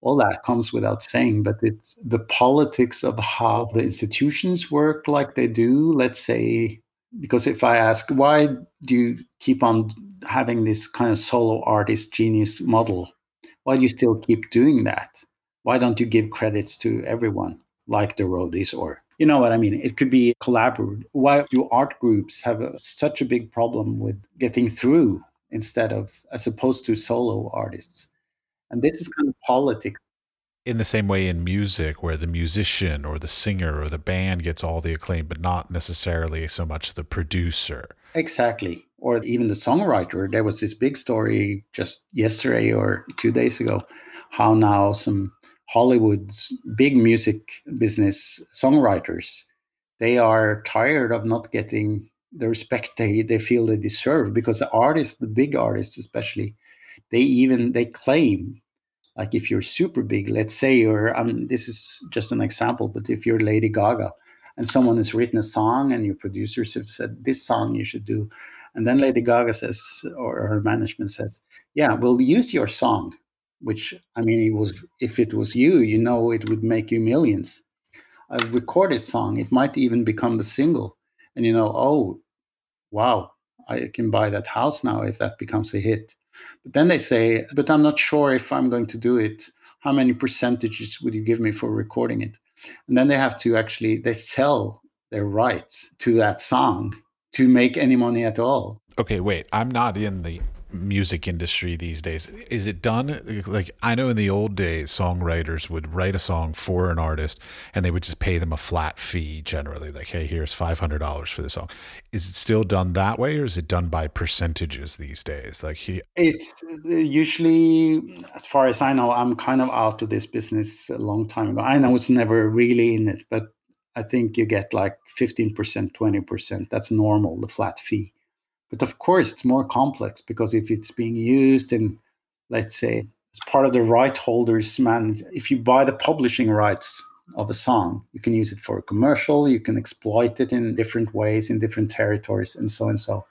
all that comes without saying but it's the politics of how the institutions work like they do let's say because if i ask why do you keep on having this kind of solo artist genius model? Why do you still keep doing that? Why don't you give credits to everyone like the roadies or you know what i mean? It could be collaborative. Why do art groups have a, such a big problem with getting through instead of as opposed to solo artists? And this is kind of politics.
In the same way in music where the musician or the singer or the band gets all the acclaim but not necessarily so much the producer.
Exactly. Or even the songwriter. There was this big story just yesterday or two days ago how now some hollywood's big music business songwriters they are tired of not getting the respect they, they feel they deserve because the artists the big artists especially they even they claim like if you're super big let's say you're um, this is just an example but if you're lady gaga and someone has written a song and your producers have said this song you should do And then Lady Gaga says, or her management says, "Yeah, we'll use your song." Which I mean, it was if it was you, you know, it would make you millions. A recorded song, it might even become the single, and you know, oh, wow, I can buy that house now if that becomes a hit. But then they say, but I'm not sure if I'm going to do it. How many percentages would you give me for recording it? And then they have to actually they sell their rights to that song to make any money at all.
Okay, wait. I'm not in the music industry these days. Is it done like I know in the old days songwriters would write a song for an artist and they would just pay them a flat fee generally like hey here's $500 for the song. Is it still done that way or is it done by percentages these days? Like he
It's uh, usually as far as I know I'm kind of out of this business a long time ago. I know it's never really in it but I think you get like 15%, 20%. That's normal, the flat fee. But of course, it's more complex because if it's being used in, let's say, as part of the right holders, man, if you buy the publishing rights of a song, you can use it for a commercial, you can exploit it in different ways in different territories, and so and so.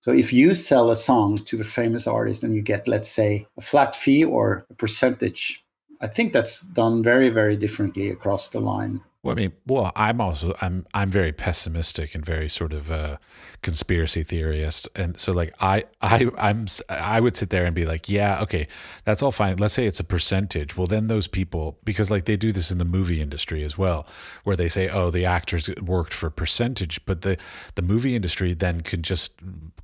So if you sell a song to a famous artist and you get, let's say, a flat fee or a percentage, I think that's done very, very differently across the line.
Well, I mean, well, I'm also I'm I'm very pessimistic and very sort of uh, conspiracy theorist, and so like I I I'm I would sit there and be like, yeah, okay, that's all fine. Let's say it's a percentage. Well, then those people, because like they do this in the movie industry as well, where they say, oh, the actors worked for percentage, but the the movie industry then could just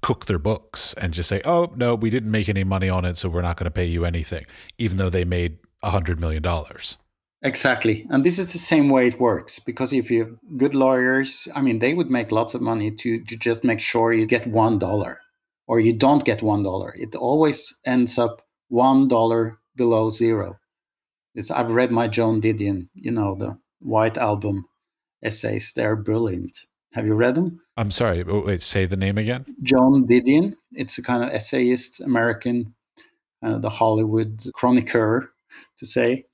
cook their books and just say, oh no, we didn't make any money on it, so we're not going to pay you anything, even though they made a hundred million dollars.
Exactly. And this is the same way it works because if you have good lawyers, I mean, they would make lots of money to, to just make sure you get $1 or you don't get $1. It always ends up $1 below zero. It's, I've read my Joan Didion, you know, the White Album essays. They're brilliant. Have you read them?
I'm sorry. Wait, say the name again.
Joan Didion. It's a kind of essayist, American, uh, the Hollywood chronicler, to say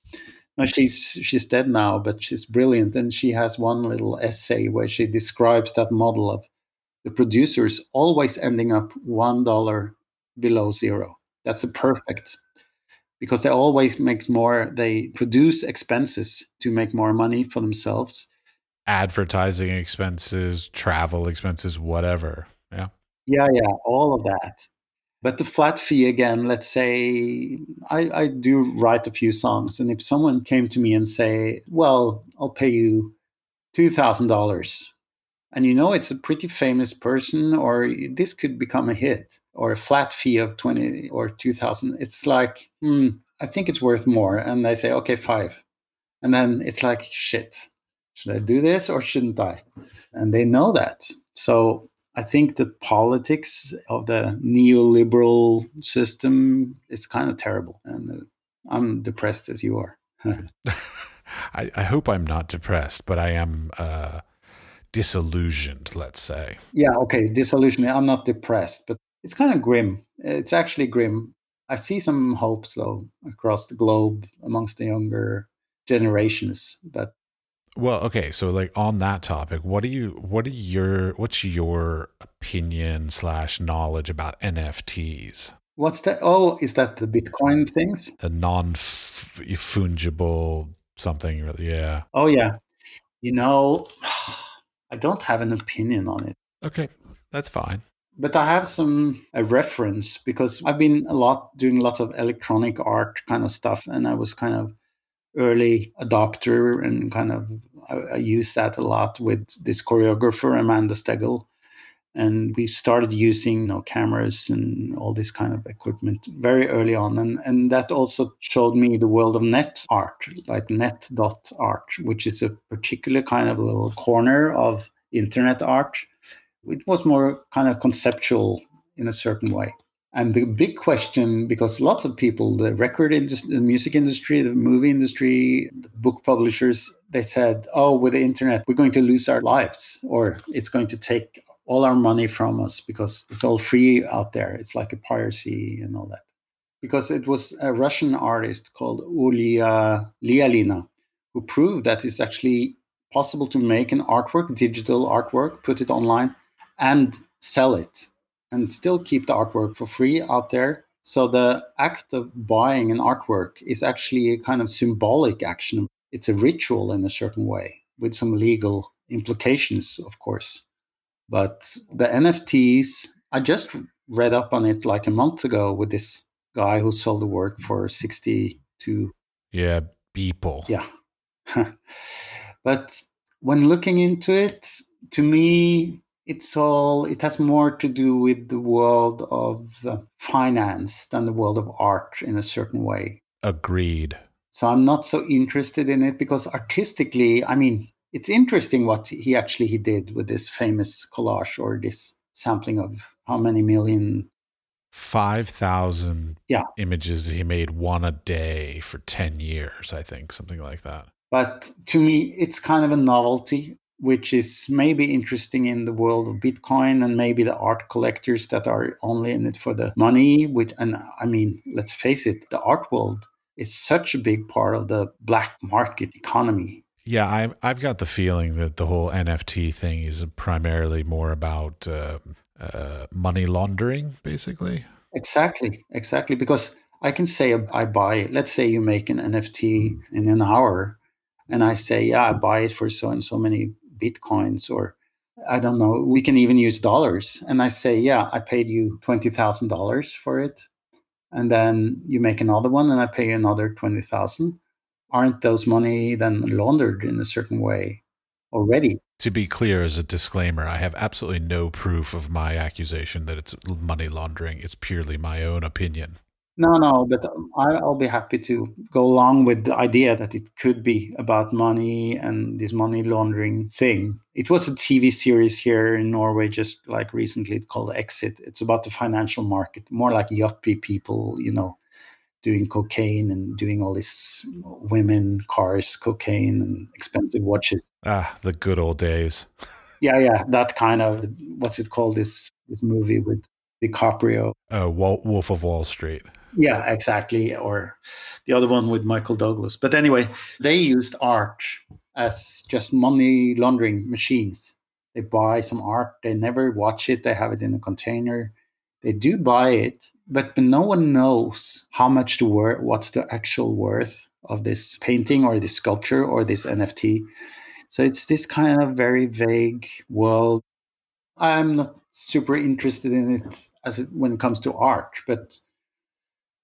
no, she's she's dead now, but she's brilliant, and she has one little essay where she describes that model of the producers always ending up one dollar below zero. That's a perfect because they always make more. They produce expenses to make more money for themselves.
Advertising expenses, travel expenses, whatever. Yeah.
Yeah, yeah, all of that. But the flat fee again, let's say I, I do write a few songs, and if someone came to me and say, "Well, I'll pay you two thousand dollars," and you know it's a pretty famous person, or this could become a hit, or a flat fee of twenty or two thousand, it's like, hmm, I think it's worth more, and they say, "Okay, five. and then it's like, shit, should I do this or shouldn't I? And they know that. So I think the politics of the neoliberal system is kind of terrible, and uh, I'm depressed as you are.
I, I, hope I'm not depressed, but I am uh, disillusioned. Let's say.
Yeah. Okay. Disillusioned. I'm not depressed, but it's kind of grim. It's actually grim. I see some hopes though across the globe amongst the younger generations, but
well, okay, so like on that topic, what do you what are your what's your opinion slash knowledge about NFTs?
What's that? Oh, is that the Bitcoin things?
The non fungible something, yeah.
Oh yeah, you know, I don't have an opinion on it.
Okay, that's fine.
But I have some a reference because I've been a lot doing lots of electronic art kind of stuff, and I was kind of early adopter and kind of I, I use that a lot with this choreographer Amanda Steggell. And we started using you know, cameras and all this kind of equipment very early on. And, and that also showed me the world of net art, like net.art, which is a particular kind of little corner of internet art. It was more kind of conceptual in a certain way. And the big question, because lots of people, the record industry, the music industry, the movie industry, the book publishers, they said, oh, with the internet, we're going to lose our lives, or it's going to take all our money from us because it's all free out there. It's like a piracy and all that. Because it was a Russian artist called Olia Lialina who proved that it's actually possible to make an artwork, digital artwork, put it online, and sell it and still keep the artwork for free out there. So the act of buying an artwork is actually a kind of symbolic action. It's a ritual in a certain way with some legal implications, of course. But the NFTs, I just read up on it like a month ago with this guy who sold the work for 62
yeah Beeple
yeah but when looking into it to me it's all it has more to do with the world of uh, finance than the world of art in a certain way
agreed
so i'm not so interested in it because artistically i mean it's interesting what he actually he did with this famous collage or this sampling of how many million
5,000
yeah.
images he made one a day for 10 years, I think, something like that.
But to me, it's kind of a novelty, which is maybe interesting in the world of Bitcoin and maybe the art collectors that are only in it for the money. Which, and I mean, let's face it, the art world is such a big part of the black market economy.
Yeah, I've I've got the feeling that the whole NFT thing is primarily more about uh, uh, money laundering, basically.
Exactly, exactly. Because I can say I buy, let's say you make an NFT in an hour, and I say, yeah, I buy it for so and so many bitcoins, or I don't know, we can even use dollars. And I say, yeah, I paid you $20,000 for it. And then you make another one, and I pay you another 20000 Aren't those money then laundered in a certain way already?
To be clear, as a disclaimer, I have absolutely no proof of my accusation that it's money laundering. It's purely my own opinion.
No, no, but I'll be happy to go along with the idea that it could be about money and this money laundering thing. It was a TV series here in Norway just like recently called Exit. It's about the financial market, more like yuppie people, you know, doing cocaine and doing all this women, cars, cocaine, and expensive watches.
Ah, the good old days.
yeah, yeah, that kind of what's it called? This this movie with DiCaprio.
Uh, Wolf of Wall Street.
Yeah, exactly. Or the other one with Michael Douglas. But anyway, they used art as just money laundering machines. They buy some art, they never watch it, they have it in a container. They do buy it, but no one knows how much the worth, what's the actual worth of this painting or this sculpture or this NFT. So it's this kind of very vague world. I'm not super interested in it as it, when it comes to art, but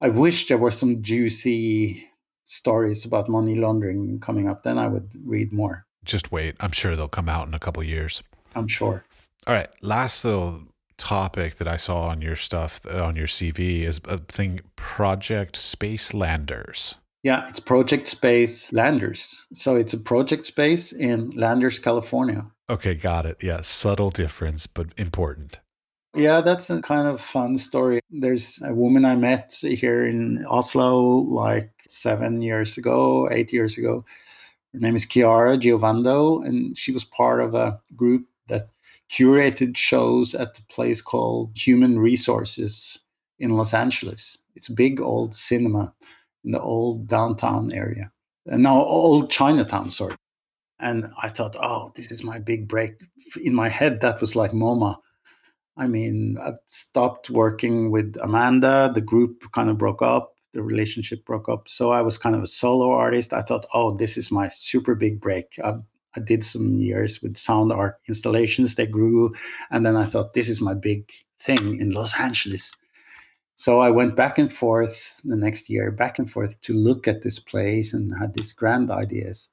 I wish there were some juicy stories about money laundering coming up. Then I would read more.
Just wait. I'm sure they'll come out in a couple years.
I'm sure.
All right. Last little topic that I saw on your stuff on your CV is a thing Project Space Landers.
Yeah, it's Project Space Landers. So it's a project space in Landers, California.
Okay, got it. Yeah, subtle difference, but important.
Yeah, that's a kind of fun story. There's a woman I met here in Oslo like seven years ago, eight years ago. Her name is Chiara Giovando, and she was part of a group that curated shows at the place called Human Resources in Los Angeles. It's a big old cinema in the old downtown area. Uh, no, old Chinatown, sorry. And I thought, oh, this is my big break. In my head, that was like MoMA. I mean, I stopped working with Amanda. The group kind of broke up. The relationship broke up. So I was kind of a solo artist. I thought, oh, this is my super big break. I've I did some years with sound art installations. They grew. And then I thought, this is my big thing in Los Angeles. So I went back and forth the next year, back and forth to look at this place and had these grand ideas.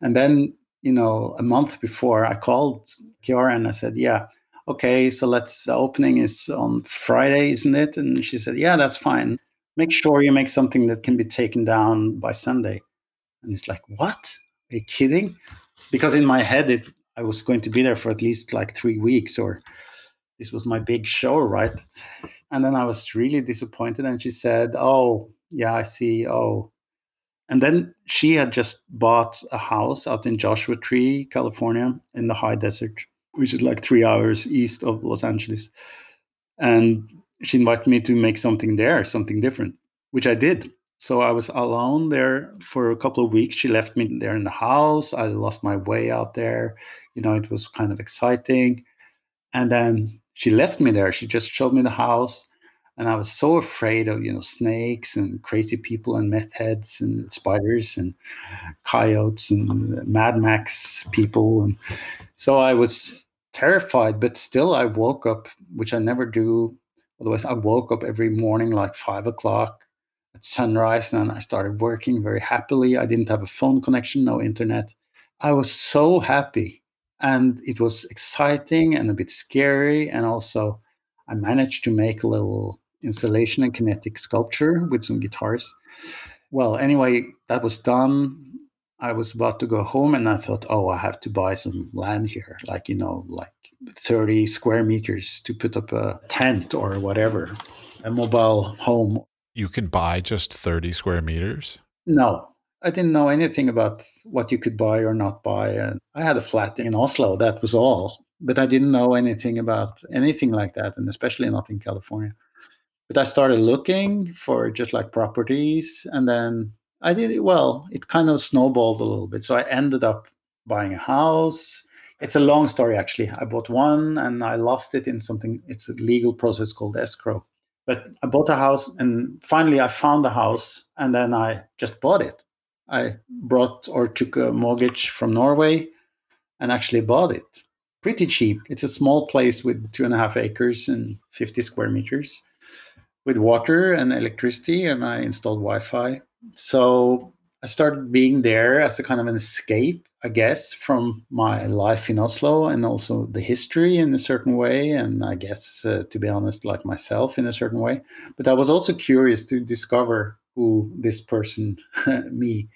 And then, you know, a month before I called Chiara and I said, yeah, okay, so let's, the opening is on Friday, isn't it? And she said, yeah, that's fine. Make sure you make something that can be taken down by Sunday. And it's like, what? Are you kidding? because in my head it I was going to be there for at least like three weeks or this was my big show, right? And then I was really disappointed and she said, Oh, yeah, I see. Oh. And then she had just bought a house out in Joshua Tree, California, in the high desert, which is like three hours east of Los Angeles. And she invited me to make something there, something different, which I did. So I was alone there for a couple of weeks. She left me there in the house. I lost my way out there. You know, it was kind of exciting. And then she left me there. She just showed me the house. And I was so afraid of, you know, snakes and crazy people and meth heads and spiders and coyotes and Mad Max people. And so I was terrified, but still I woke up, which I never do. Otherwise, I woke up every morning like five o'clock at sunrise and I started working very happily. I didn't have a phone connection, no internet. I was so happy and it was exciting and a bit scary. And also, I managed to make a little installation and kinetic sculpture with some guitars. Well, anyway, that was done. I was about to go home and I thought, oh, I have to buy some land here, like, you know, like 30 square meters to put up a tent or whatever, a mobile home.
You can buy just 30 square meters?
No, I didn't know anything about what you could buy or not buy. And I had a flat in Oslo, that was all. But I didn't know anything about anything like that, and especially not in California. But I started looking for just like properties, and then I did it well. It kind of snowballed a little bit. So I ended up buying a house. It's a long story, actually. I bought one and I lost it in something, it's a legal process called escrow. But I bought a house and finally I found a house and then I just bought it. I brought or took a mortgage from Norway and actually bought it pretty cheap. It's a small place with two and a half acres and 50 square meters with water and electricity, and I installed Wi Fi. So I started being there as a kind of an escape, I guess, from my life in Oslo and also the history in a certain way. And I guess, uh, to be honest, like myself in a certain way. But I was also curious to discover who this person, me,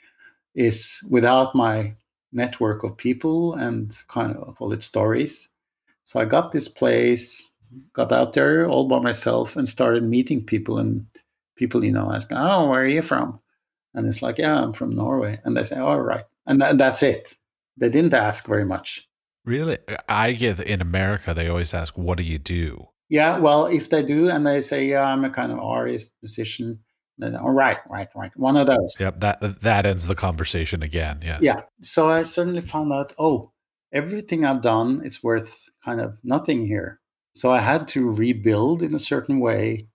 is without my network of people and kind of call it stories. So I got this place, got out there all by myself and started meeting people and people, you know, ask, Oh, where are you from? And it's like, Yeah, I'm from Norway. And they say, All right. And th- that's it. They didn't ask very much.
Really? I get in America, they always ask, What do you do?
Yeah, well, if they do and they say, Yeah, I'm a kind of artist, musician, all right, right, right. One of those.
Yep, that that ends the conversation again. Yes.
Yeah. So I suddenly found out, oh, everything I've done, it's worth kind of nothing here. So I had to rebuild in a certain way.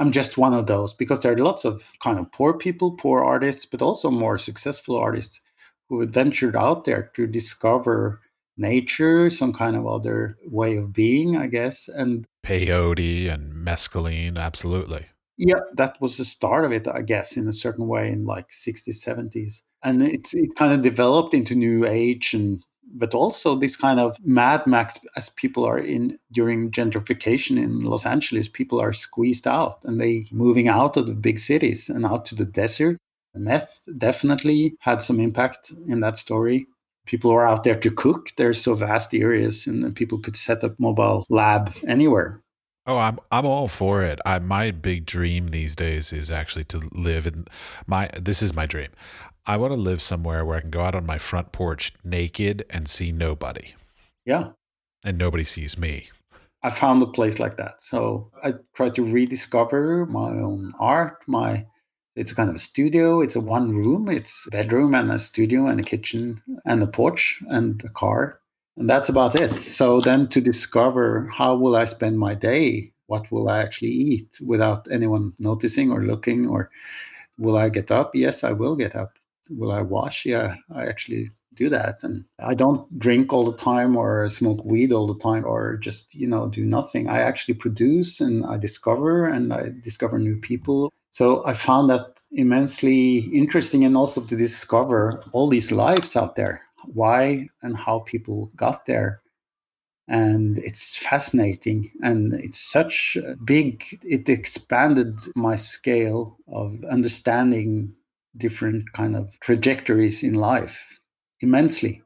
I'm just one of those because there are lots of kind of poor people, poor artists, but also more successful artists who ventured out there to discover nature, some kind of other way of being, I guess. And
peyote and mescaline, absolutely
yeah that was the start of it i guess in a certain way in like 60s 70s and it, it kind of developed into new age and but also this kind of mad max as people are in during gentrification in los angeles people are squeezed out and they moving out of the big cities and out to the desert. Meth definitely had some impact in that story. People are out there to cook there's so vast areas and people could set up mobile lab anywhere
Oh, I'm I'm all for it. I my big dream these days is actually to live in my this is my dream. I want to live somewhere where I can go out on my front porch naked and see nobody.
Yeah.
And nobody sees me.
I found a place like that. So I try to rediscover my own art, my it's a kind of a studio. It's a one room. It's a bedroom and a studio and a kitchen and a porch and a car and that's about it. So then to discover how will i spend my day? What will i actually eat without anyone noticing or looking? Or will i get up? Yes i will get up. Will i wash? Yeah i actually do that. And i don't drink all the time or smoke weed all the time or just you know do nothing. I actually produce and i discover and i discover new people. So i found that immensely interesting and also to discover all these lives out there why and how people got there. And it's fascinating. And it's such a big, it expanded my scale of understanding different kind of trajectories in life immensely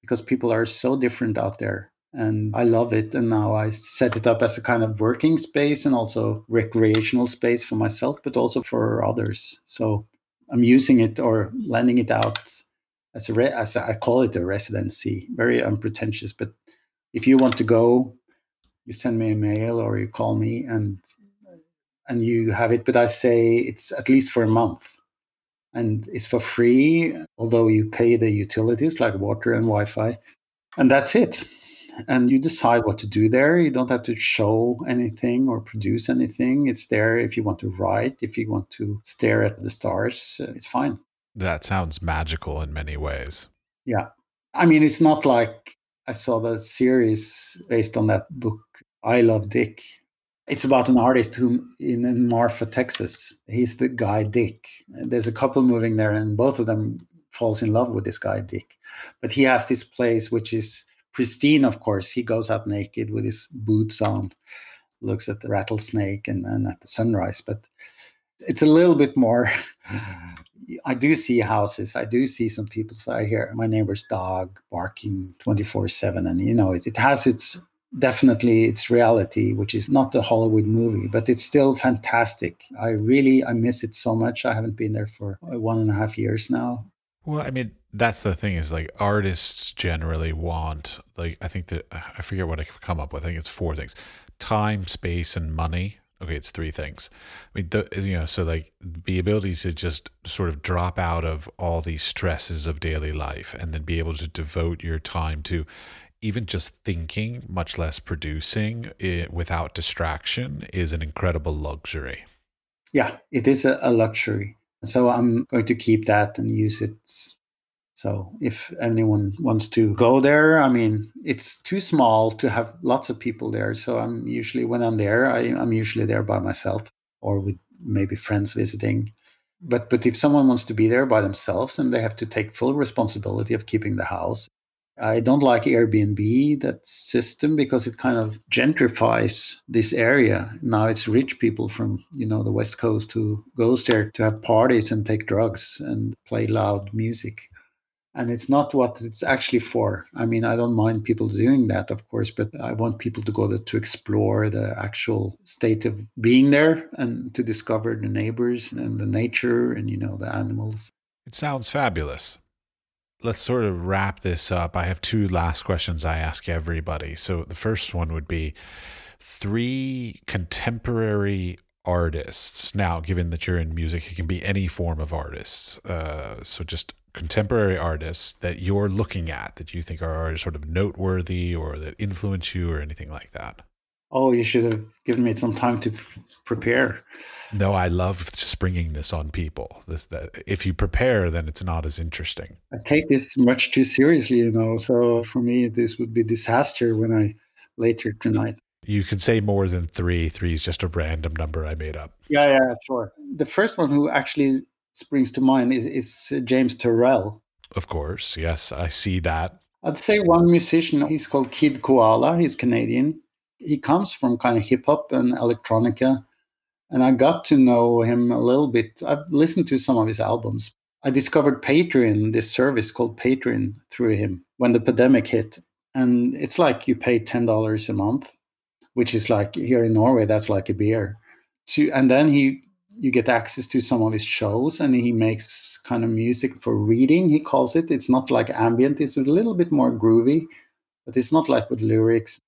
because people are so different out there and I love it. And now I set it up as a kind of working space and also recreational space for myself, but also for others. So I'm using it or lending it out as a, re- as a I call it a residency, very unpretentious. But if you want to go, you send me a mail or you call me and and you have it. But I say it's at least for a month, and it's for free, although you pay the utilities like water and Wi-Fi, and that's it. and you decide what to do there. You don't have to show anything or produce anything. It's there if you want to write, if you want to stare at the stars, uh, it's fine.
That sounds magical in many ways.
Yeah. I mean, it's not like I saw the series based on that book, I Love Dick. It's about an artist who in Marfa, Texas. He's the guy Dick. There's a couple moving there, and both of them falls in love with this guy Dick. But he has this place which is pristine, of course. He goes out naked with his boots on, looks at the rattlesnake and, and at the sunrise. But it's a little bit more. I do see houses. I do see some people. So I hear my neighbor's dog barking 24 7. And, you know, it, it has its definitely its reality, which is not a Hollywood movie, but it's still fantastic. I really, I miss it so much. I haven't been there for uh, one and a half years now.
Well, I mean, that's the thing is like artists generally want like I think that I forget what I come up with. I think it's four things: time, space, and money. Okay, it's three things. I mean, the, you know, so like the ability to just sort of drop out of all these stresses of daily life and then be able to devote your time to even just thinking, much less producing it without distraction is an incredible luxury.
Yeah, it is a, a luxury. So I'm going to keep that and use it so if anyone wants to go there, I mean, it's too small to have lots of people there. So I'm usually, when I'm there, I, am usually there by myself or with maybe friends visiting. But but if someone wants to be there by themselves and they have to take full responsibility of keeping the house, I don't like Airbnb that system because it kind of gentrifies this area. Now it's rich people from you know the west coast who goes there to have parties and take drugs and play loud music and it's not what it's actually for. I mean, I don't mind people doing that, of course, but I want people to go there to explore the actual state of being there and to discover the neighbors and the nature and, you know, the animals.
It sounds fabulous. Let's sort of wrap this up. I have two last questions I ask everybody. So the first one would be three contemporary artists. Now, given that you're in music, it can be any form of artists. Uh, so just contemporary artists that you're looking at that you think are, sort of noteworthy or that influence you or anything like that?
Oh, you should have given me some time to prepare.
No, I love springing this on people. This, that if you prepare, then it's not as interesting.
I take this much too seriously, you know. So for me, this would be disaster when I later tonight.
You can say more than three. Three is just a random number I made up.
Yeah, yeah, sure. The first one who actually springs to mind is, is James Turrell.
Of course, yes, I see that.
I'd say one musician, he's called Kid Koala, he's Canadian. He comes from kind of hip hop and electronica. And I got to know him a little bit. I've listened to some of his albums. I discovered Patreon, this service called Patreon, through him when the pandemic hit. And it's like you pay $10 a month, which is like here in Norway, that's like a beer. So, and then he you get access to some of his shows and he makes kind of music for reading he calls it. It's not like ambient it's a little bit more groovy but it's not like with lyrics.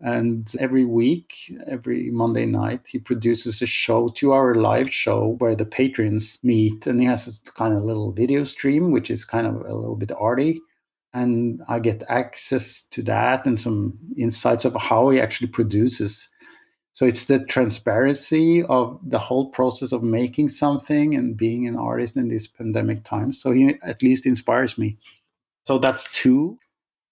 And every week every monday night he produces a show two hour live show where the patrons meet and he has this kind of little video stream which is kind of a little bit arty. And i get access to that and some insights of how he actually produces so it's the transparency of the whole process of making something and being an artist in these pandemic times. So he at least inspires me. So that's two.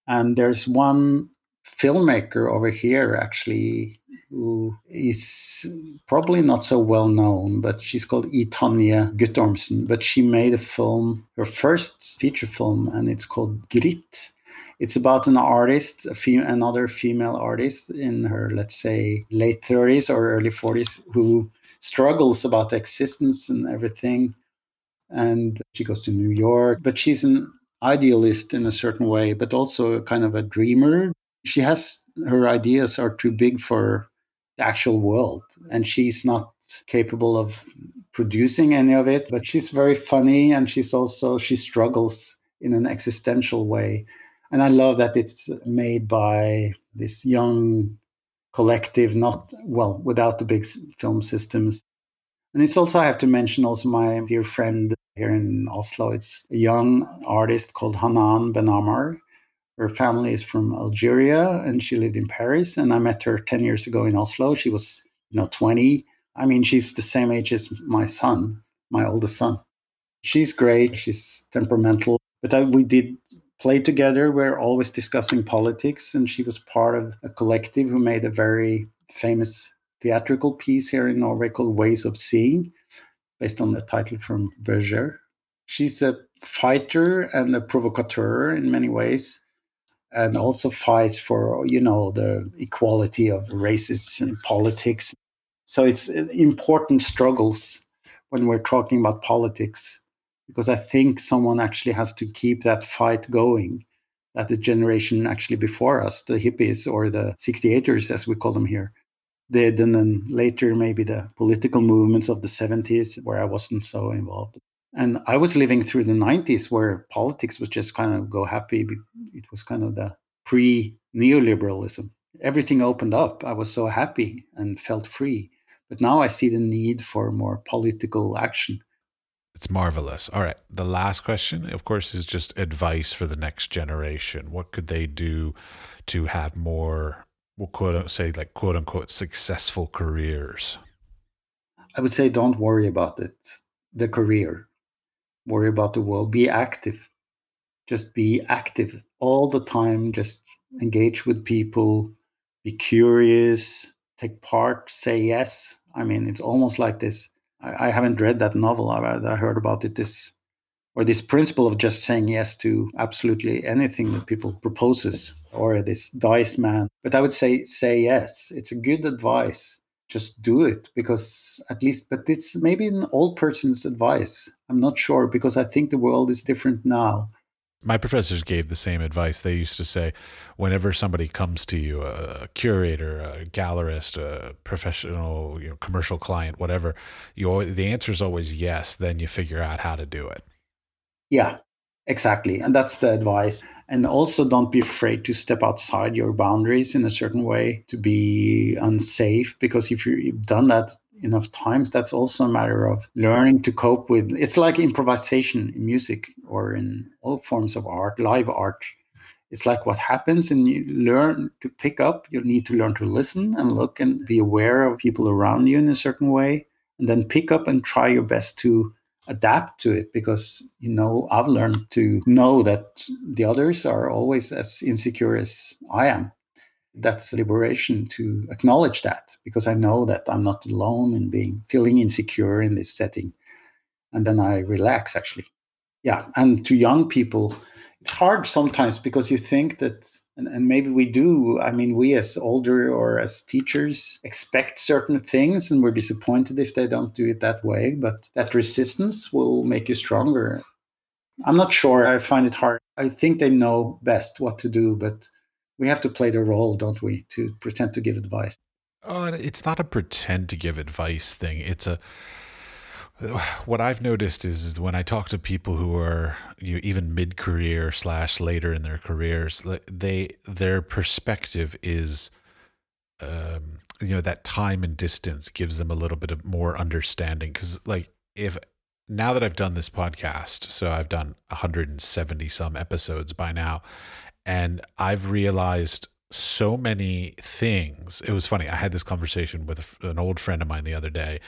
And there's one filmmaker over here actually who is probably not so well known, but she's called Itonje Guttormsen. But she made a film, her first feature film, and it's called Grit it's about an artist, fem- another female artist in her, let's say, late 30s or early 40s, who struggles about existence and everything. And she goes to New York, but she's an idealist in a certain way, but also kind of a dreamer. She has her ideas are too big for the actual world, and she's not capable of producing any of it. But she's very funny, and she's also she struggles in an existential way and I love that it's made by this young collective, not well, without the big film systems. And it's also, I have to mention also my dear friend here in Oslo. It's a young artist called Hanan Benammar. Her family is from Algeria and she lived in Paris. And I met her 10 years ago in Oslo. She was, you know, 20. I mean, she's the same age as my son, my oldest son. She's great. She's temperamental. But I, we did play together. We're always discussing politics. And she was part of a collective who made a very famous theatrical piece here in Norway called Ways of Seeing, based on the title from Berger. She's a fighter and a provocateur in many ways and also fights for you know the equality of races in politics so it's uh, important struggles when we're talking about politics because i think someone actually has to keep that fight going that the generation actually before us the hippies or the 68ers as we call them here did and then later maybe the political movements of the 70s where i wasn't so involved and I was living through the 90s where politics was just kind of go happy. It was kind of the pre neoliberalism. Everything opened up. I was so happy and felt free. But now I see the need for more political action.
It's marvelous. All right. The last question, of course, is just advice for the next generation. What could they do to have more, we'll quote say like quote unquote successful careers?
I would say don't worry about it, the career worry about the world. Be active. Just be active all the time. Just engage with people. Be curious. Take part. Say yes. I mean, it's almost like this. I, I haven't read that novel. I, I heard about it. This or this principle of just saying yes to absolutely anything that people proposes or this dice man but i would say say yes it's a good advice just do it because at least but it's maybe an old person's advice i'm not sure because i think the world is different now
my professors gave the same advice they used to say whenever somebody comes to you a curator a gallerist a professional you know, commercial client whatever you the answer is always yes then you figure out how to do it
yeah Exactly. And that's the advice. And also don't be afraid to step outside your boundaries in a certain way to be unsafe. Because if you've done that enough times, that's also a matter of learning to cope with it's like improvisation in music or in all forms of art, live art. It's like what happens and you learn to pick up. You need to learn to listen and look and be aware of people around you in a certain way. And then pick up and try your best to adapt to it because you know I've learned to know that the others are always as insecure as I am. That's liberation to acknowledge that because I know that I'm not alone in being feeling insecure in this setting. And then I relax actually. Yeah. And to young people, it's hard sometimes because you think that and, and maybe we do i mean we as older or as teachers expect certain things and we're disappointed if they don't do it that way but that resistance will make you stronger. I'm not sure i find it hard. I think they know best what to do but we have to play the role don't we to pretend to give advice.
Oh it's not a pretend to give advice thing. It's a what I've noticed is, is when I talk to people who are you know, even mid career slash later in their careers, they their perspective is, um, you know, that time and distance gives them a little bit of more understanding. Because like if now that I've done this podcast, so I've done 170 some episodes by now, and I've realized so many things. It was funny. I had this conversation with an old friend of mine the other day,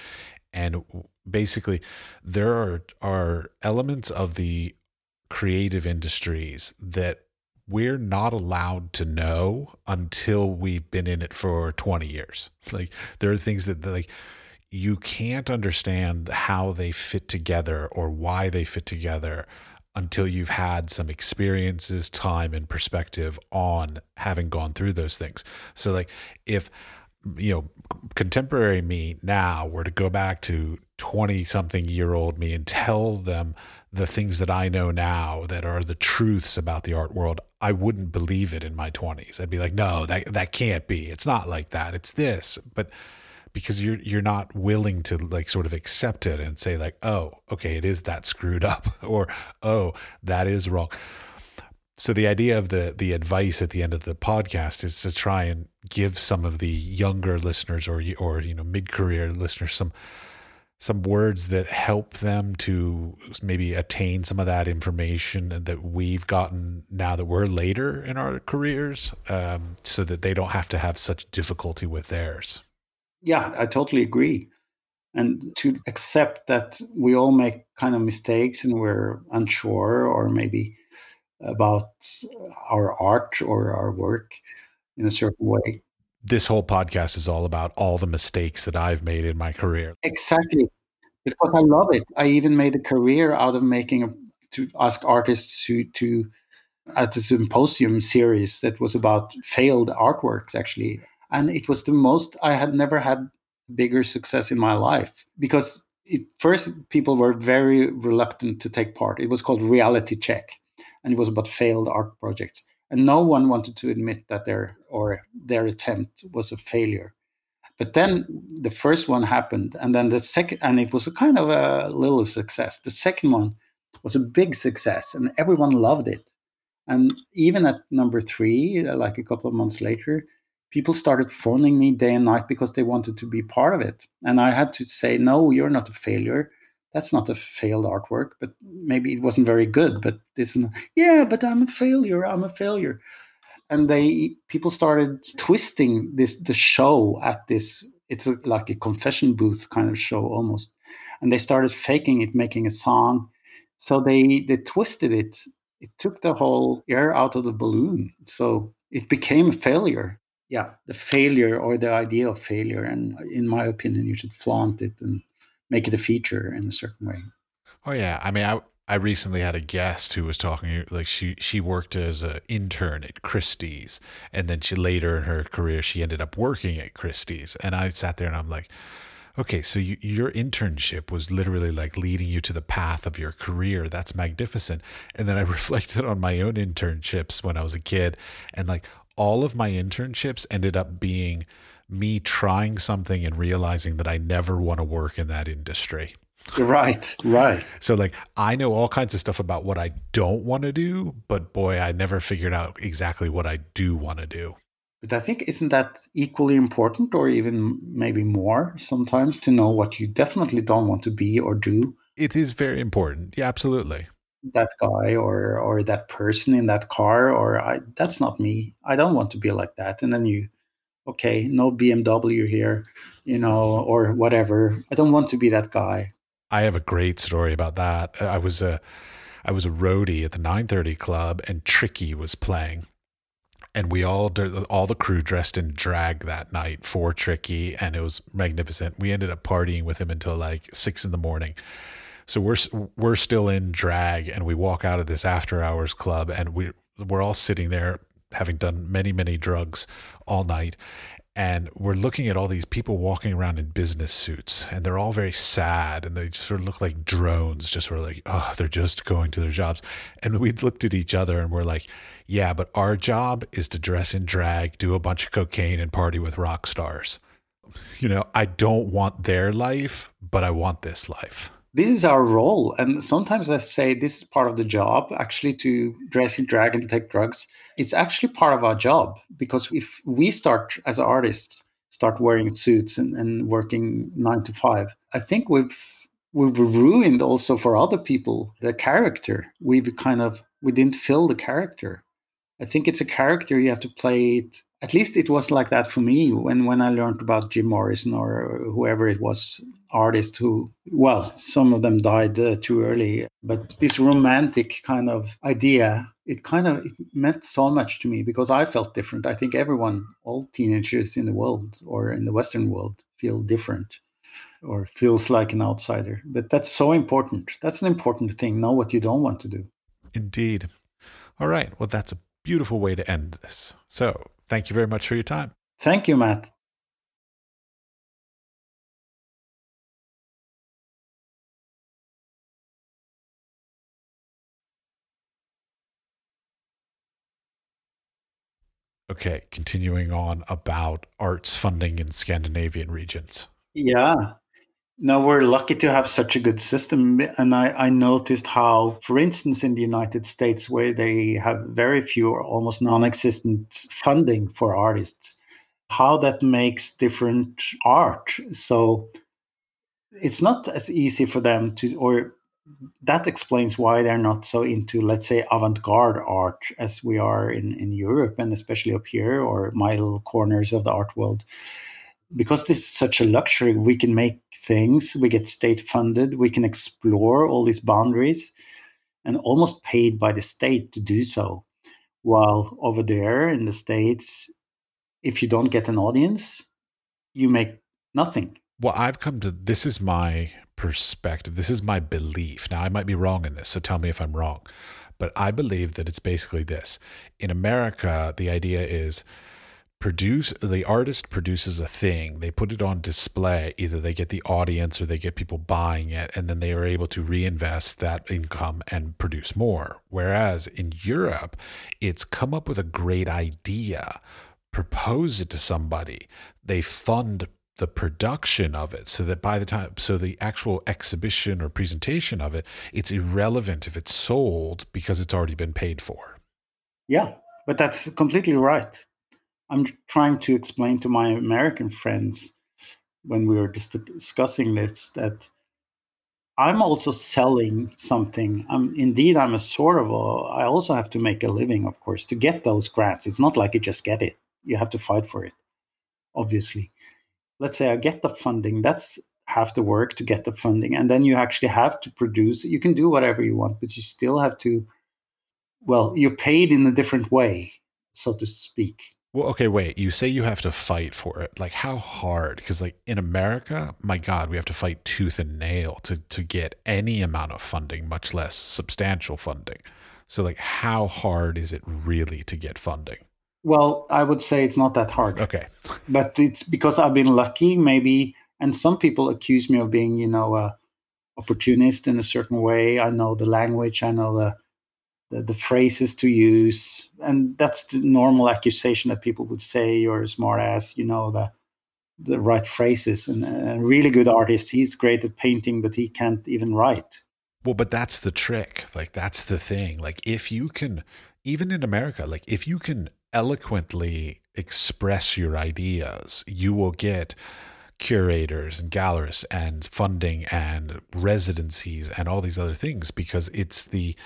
and basically there are are elements of the creative industries that we're not allowed to know until we've been in it for 20 years like there are things that like you can't understand how they fit together or why they fit together until you've had some experiences, time, and perspective on having gone through those things. So, like, if you know, contemporary me now were to go back to 20 something year old me and tell them the things that I know now that are the truths about the art world, I wouldn't believe it in my 20s. I'd be like, no, that that can't be. It's not like that. It's this. But because you're you're not willing to like sort of accept it and say like, "Oh, okay, it is that screwed up," or "Oh, that is wrong." So the idea of the the advice at the end of the podcast is to try and give some of the younger listeners or or you know mid career listeners some some words that help them to maybe attain some of that information that we've gotten now that we're later in our careers um, so that they don't have to have such difficulty with theirs.
Yeah i totally agree. And to accept that we all make kind of mistakes and we're unsure or maybe about our art or our work in a certain way
this whole podcast is all about all the mistakes that I've made in my career.
Exactly. Because I love it. I even made a career out of making a, to ask artists to to at the symposium series that was about failed artworks actually. And it was the most I had never had bigger success in my life because it, first people were very reluctant to take part. It was called reality check and it was about failed art projects. And no one wanted to admit that their or their attempt was a failure. But then the first one happened and then the second and it was a kind of a little success. The second one was a big success and everyone loved it. And even at number three like a couple of months later people started phoning me day and night because they wanted to be part of it. And i had to say no you're not a failure that's not a failed artwork, but maybe it wasn't very good. But this, yeah, but I'm a failure. I'm a failure. And they people started twisting this the show at this. It's a, like a confession booth kind of show almost, and they started faking it, making a song. So they they twisted it. It took the whole air out of the balloon. So it became a failure. Yeah, the failure or the idea of failure. And in my opinion, you should flaunt it and make it a feature in a certain way.
Oh yeah, I mean, I I recently had a guest who was talking like she she worked as an intern at Christie's, and then she later in her career she ended up working at Christie's, and I sat there and I'm like. Okay, so you, your internship was literally like leading you to the path of your career. That's magnificent. And then I reflected on my own internships when I was a kid, and like all of my internships ended up being me trying something and realizing that I never want to work in that industry.
Right, right.
So, like, I know all kinds of stuff about what I don't want to do, but boy, I never figured out exactly what I do want to do.
But I think, isn't that equally important, or even maybe more sometimes, to know what you definitely don't want to be or do?
It is very important. Yeah, absolutely.
That guy or or that person in that car, or I, that's not me. I don't want to be like that. And then you okay, no BMW here, you know, or whatever. I don't want to be that guy.
I have a great story about that. Uh, I was a I was a roadie at the 930 club and Tricky was playing. And we all all the crew dressed in drag that night for Tricky and it was magnificent. We ended up partying with him until like 6 in the morning. So we're we're still in drag and we walk out of this after hours club and we we're all sitting there having done many, many drugs all night. And we're looking at all these people walking around in business suits, and they're all very sad, and they just sort of look like drones, just sort of like, oh, they're just going to their jobs. And we looked at each other and we're like, yeah, but our job is to dress in drag, do a bunch of cocaine, and party with rock stars. You know, I don't want their life, but I want this life
this is our role. And sometimes I say this is part of the job, actually, to dress in drag and take drugs. It's actually part of our job because if we start as artists, start wearing suits and, and working nine to five, I think we've we've ruined also for other people the character. We've kind of we didn't fill the character. I think it's a character you have to play it at least it was like that for me when when I learned about Jim Morrison or whoever it was artist who well some of them died uh, too early but this romantic kind of idea it kind of it meant so much to me because I felt different. I think everyone all teenagers in the world or in the western world feel different or feels like an outsider but that's so important. That's an important thing know what you don't want to do.
Indeed. All right. Well that's a beautiful way to end this. So Thank you very much for your time.
Thank you, Matt.
Okay, continuing on about arts funding in Scandinavian regions.
Yeah. No, we're lucky to have such a good system. And I, I, noticed how, for instance, in the United States, where they have very few or almost non existent funding for artists, how that makes different art. So it's not as easy for them to, or that explains why they're not so into, let's say, avant-garde art as we are in, in Europe and especially up here or my little corners of the art world. Because this is such a luxury, we can make things, we get state funded, we can explore all these boundaries and almost paid by the state to do so. While over there in the States, if you don't get an audience, you make nothing.
Well, I've come to this is my perspective. This is my belief. Now, I might be wrong in this, so tell me if I'm wrong. But I believe that it's basically this. In America, the idea is produce the artist produces a thing they put it on display either they get the audience or they get people buying it and then they are able to reinvest that income and produce more. Whereas in Europe it's come up with a great idea propose it to somebody they fund the production of it so that by the time so the actual exhibition or presentation of it it's irrelevant if it's sold because it's already been paid for.
Yeah but that's completely right I'm trying to explain to my American friends when we were just discussing this that I'm also selling something. I'm indeed I'm a sort of a I also have to make a living, of course, to get those grants. It's not like you just get it. You have to fight for it, obviously. Let's say I get the funding. That's half the work to get the funding. And then you actually have to produce. You can do whatever you want, but you still have to well, you're paid in a different way, so to speak
well, okay, wait. You say you have to fight for it. Like how hard? Because like in America, my God, we have to fight tooth and nail to to get any amount of funding, much less substantial funding. So like how hard is it really to get funding?
Well, I would say it's not that hard.
Okay.
But it's because I've been lucky, maybe, and some people accuse me of being, you know, a opportunist in a certain way. I know the language, I know the the, the phrases to use. And that's the normal accusation that people would say you're a smart ass you know the the right phrases. And a really good artist. He's great at painting but he can't even write.
Well but that's the trick. Like that's the thing. Like if you can even in america like if you can eloquently express your ideas you will get curators and gallerists and funding and residencies and all these other things because it's the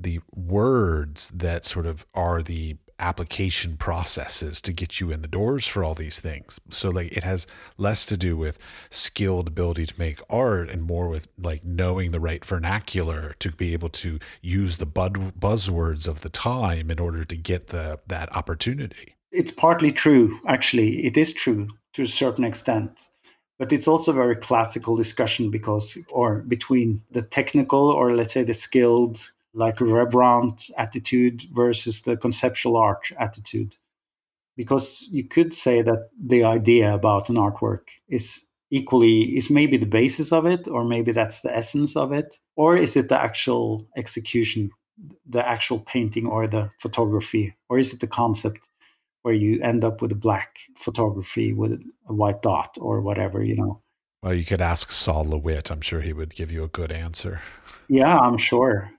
the words that sort of are the application processes to get you in the doors for all these things. So like it has less to do with skilled ability to make art and more with like knowing the right vernacular to be able to use the bud- buzzwords of the time in order to get the that opportunity.
It's partly true actually. It is true to a certain extent. But it's also a very classical discussion because or between the technical or let's say the skilled like Rembrandt attitude versus the conceptual art attitude. Because you could say that the idea about an artwork is equally is maybe the basis of it, or maybe that's the essence of it, or is it the actual execution, the actual painting or the photography, or is it the concept where you end up with a black photography with a white dot or whatever, you know?
Well, you could ask Sol LeWitt. I'm sure he would give you a good answer.
Yeah, I'm sure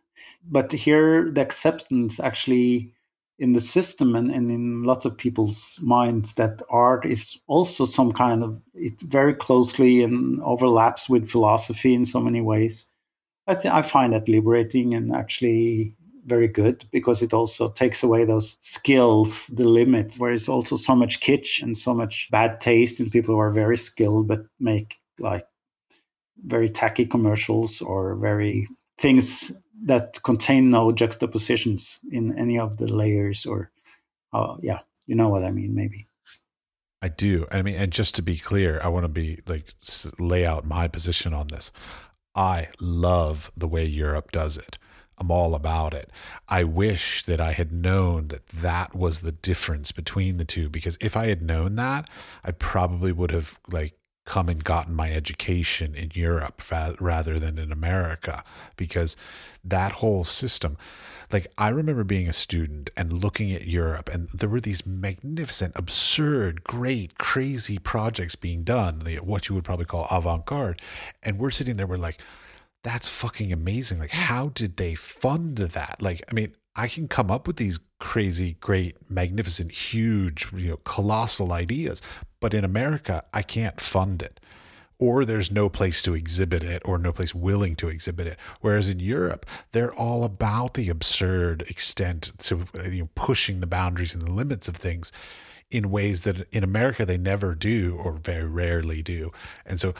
but here the acceptance actually in the system and, and in lots of people's minds that art is also some kind of it very closely and overlaps with philosophy in so many ways. I think i find that liberating and actually very good because it also takes away those skills the limits where it's also so much kitsch and so much bad taste and people who are very skilled but make like very tacky commercials or very things that contain no juxtapositions in any of the layers or uh, yeah you know what i mean maybe.
I do. I mean and just to be clear i want to be like lay out my position on this. I love the way europe does it. I'm all about it. I wish that i had known that that was the difference between the two because if i had known that i probably would have like come and gotten my education in Europe rather than in America because that whole system like I remember being a student and looking at Europe and there were these magnificent absurd great crazy projects being done what you would probably call avant-garde and we're sitting there we're like that's fucking amazing. Like how did they fund that? Like I mean I can come up with these crazy, great, magnificent, huge, you know, colossal ideas. But in America, I can't fund it. or there's no place to exhibit it or no place willing to exhibit it. Whereas in Europe, they're all about the absurd extent to you know, pushing the boundaries and the limits of things in ways that in America they never do or very rarely do. And so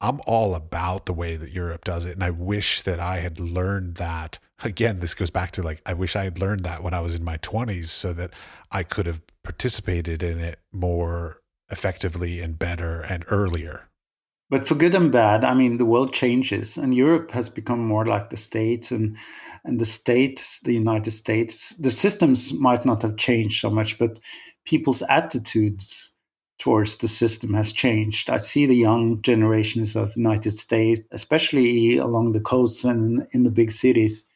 I'm all about the way that Europe does it. And I wish that I had learned that. Again, this goes back to like, I wish I had learned that when I was in my 20s so that I could have participated in it more effectively and better and earlier.
But for good and bad, I mean, the world changes, and Europe has become more like the States, and and the States, the United States, the systems might not have changed so much, but people's attitudes towards the system has changed. I see the young generations of United States, especially along the coasts and in the big cities,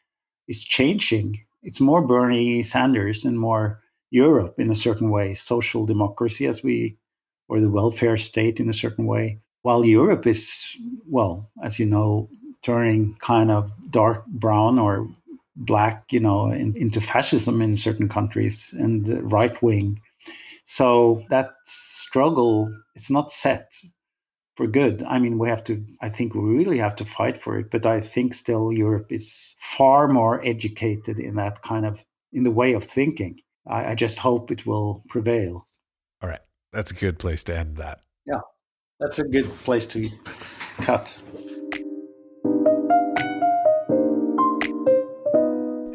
is changing. It's more Bernie Sanders and more Europe in a certain way, social democracy as we or the welfare state in a certain way. While Europe is, well, as you know, turning kind of dark brown or black, you know, in, into fascism in certain countries and right wing so that struggle, it's not set for good. I mean, we have to, I think we really have to fight for it. But I think still Europe is far more educated in that kind of, in the way of thinking. I, I just hope it will prevail.
All right. That's a good place to end that.
Yeah. That's a good place to cut.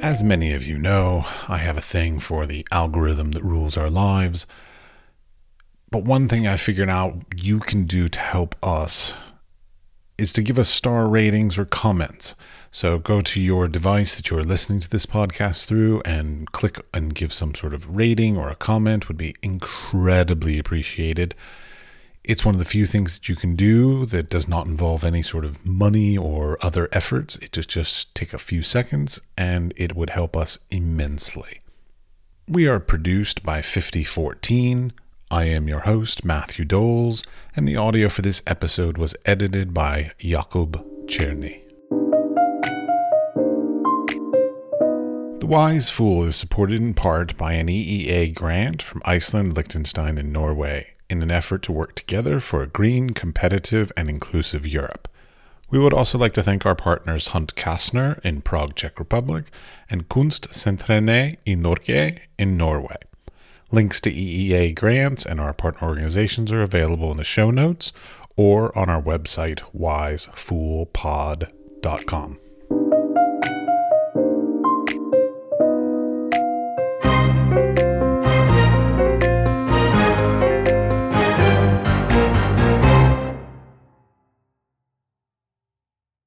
As many of you know, I have a thing for the algorithm that rules our lives. But one thing I figured out you can do to help us is to give us star ratings or comments. So go to your device that you're listening to this podcast through and click and give some sort of rating or a comment would be incredibly appreciated. It's one of the few things that you can do that does not involve any sort of money or other efforts. It just just take a few seconds and it would help us immensely. We are produced by 5014. I am your host, Matthew Doles, and the audio for this episode was edited by Jakub Czerny. The Wise Fool is supported in part by an EEA grant from Iceland, Liechtenstein, and Norway in an effort to work together for a green, competitive, and inclusive Europe. We would also like to thank our partners Hunt Kastner in Prague, Czech Republic, and Kunstsentrene i Norge in Norway. Links to EEA grants and our partner organizations are available in the show notes or on our website, wisefoolpod.com.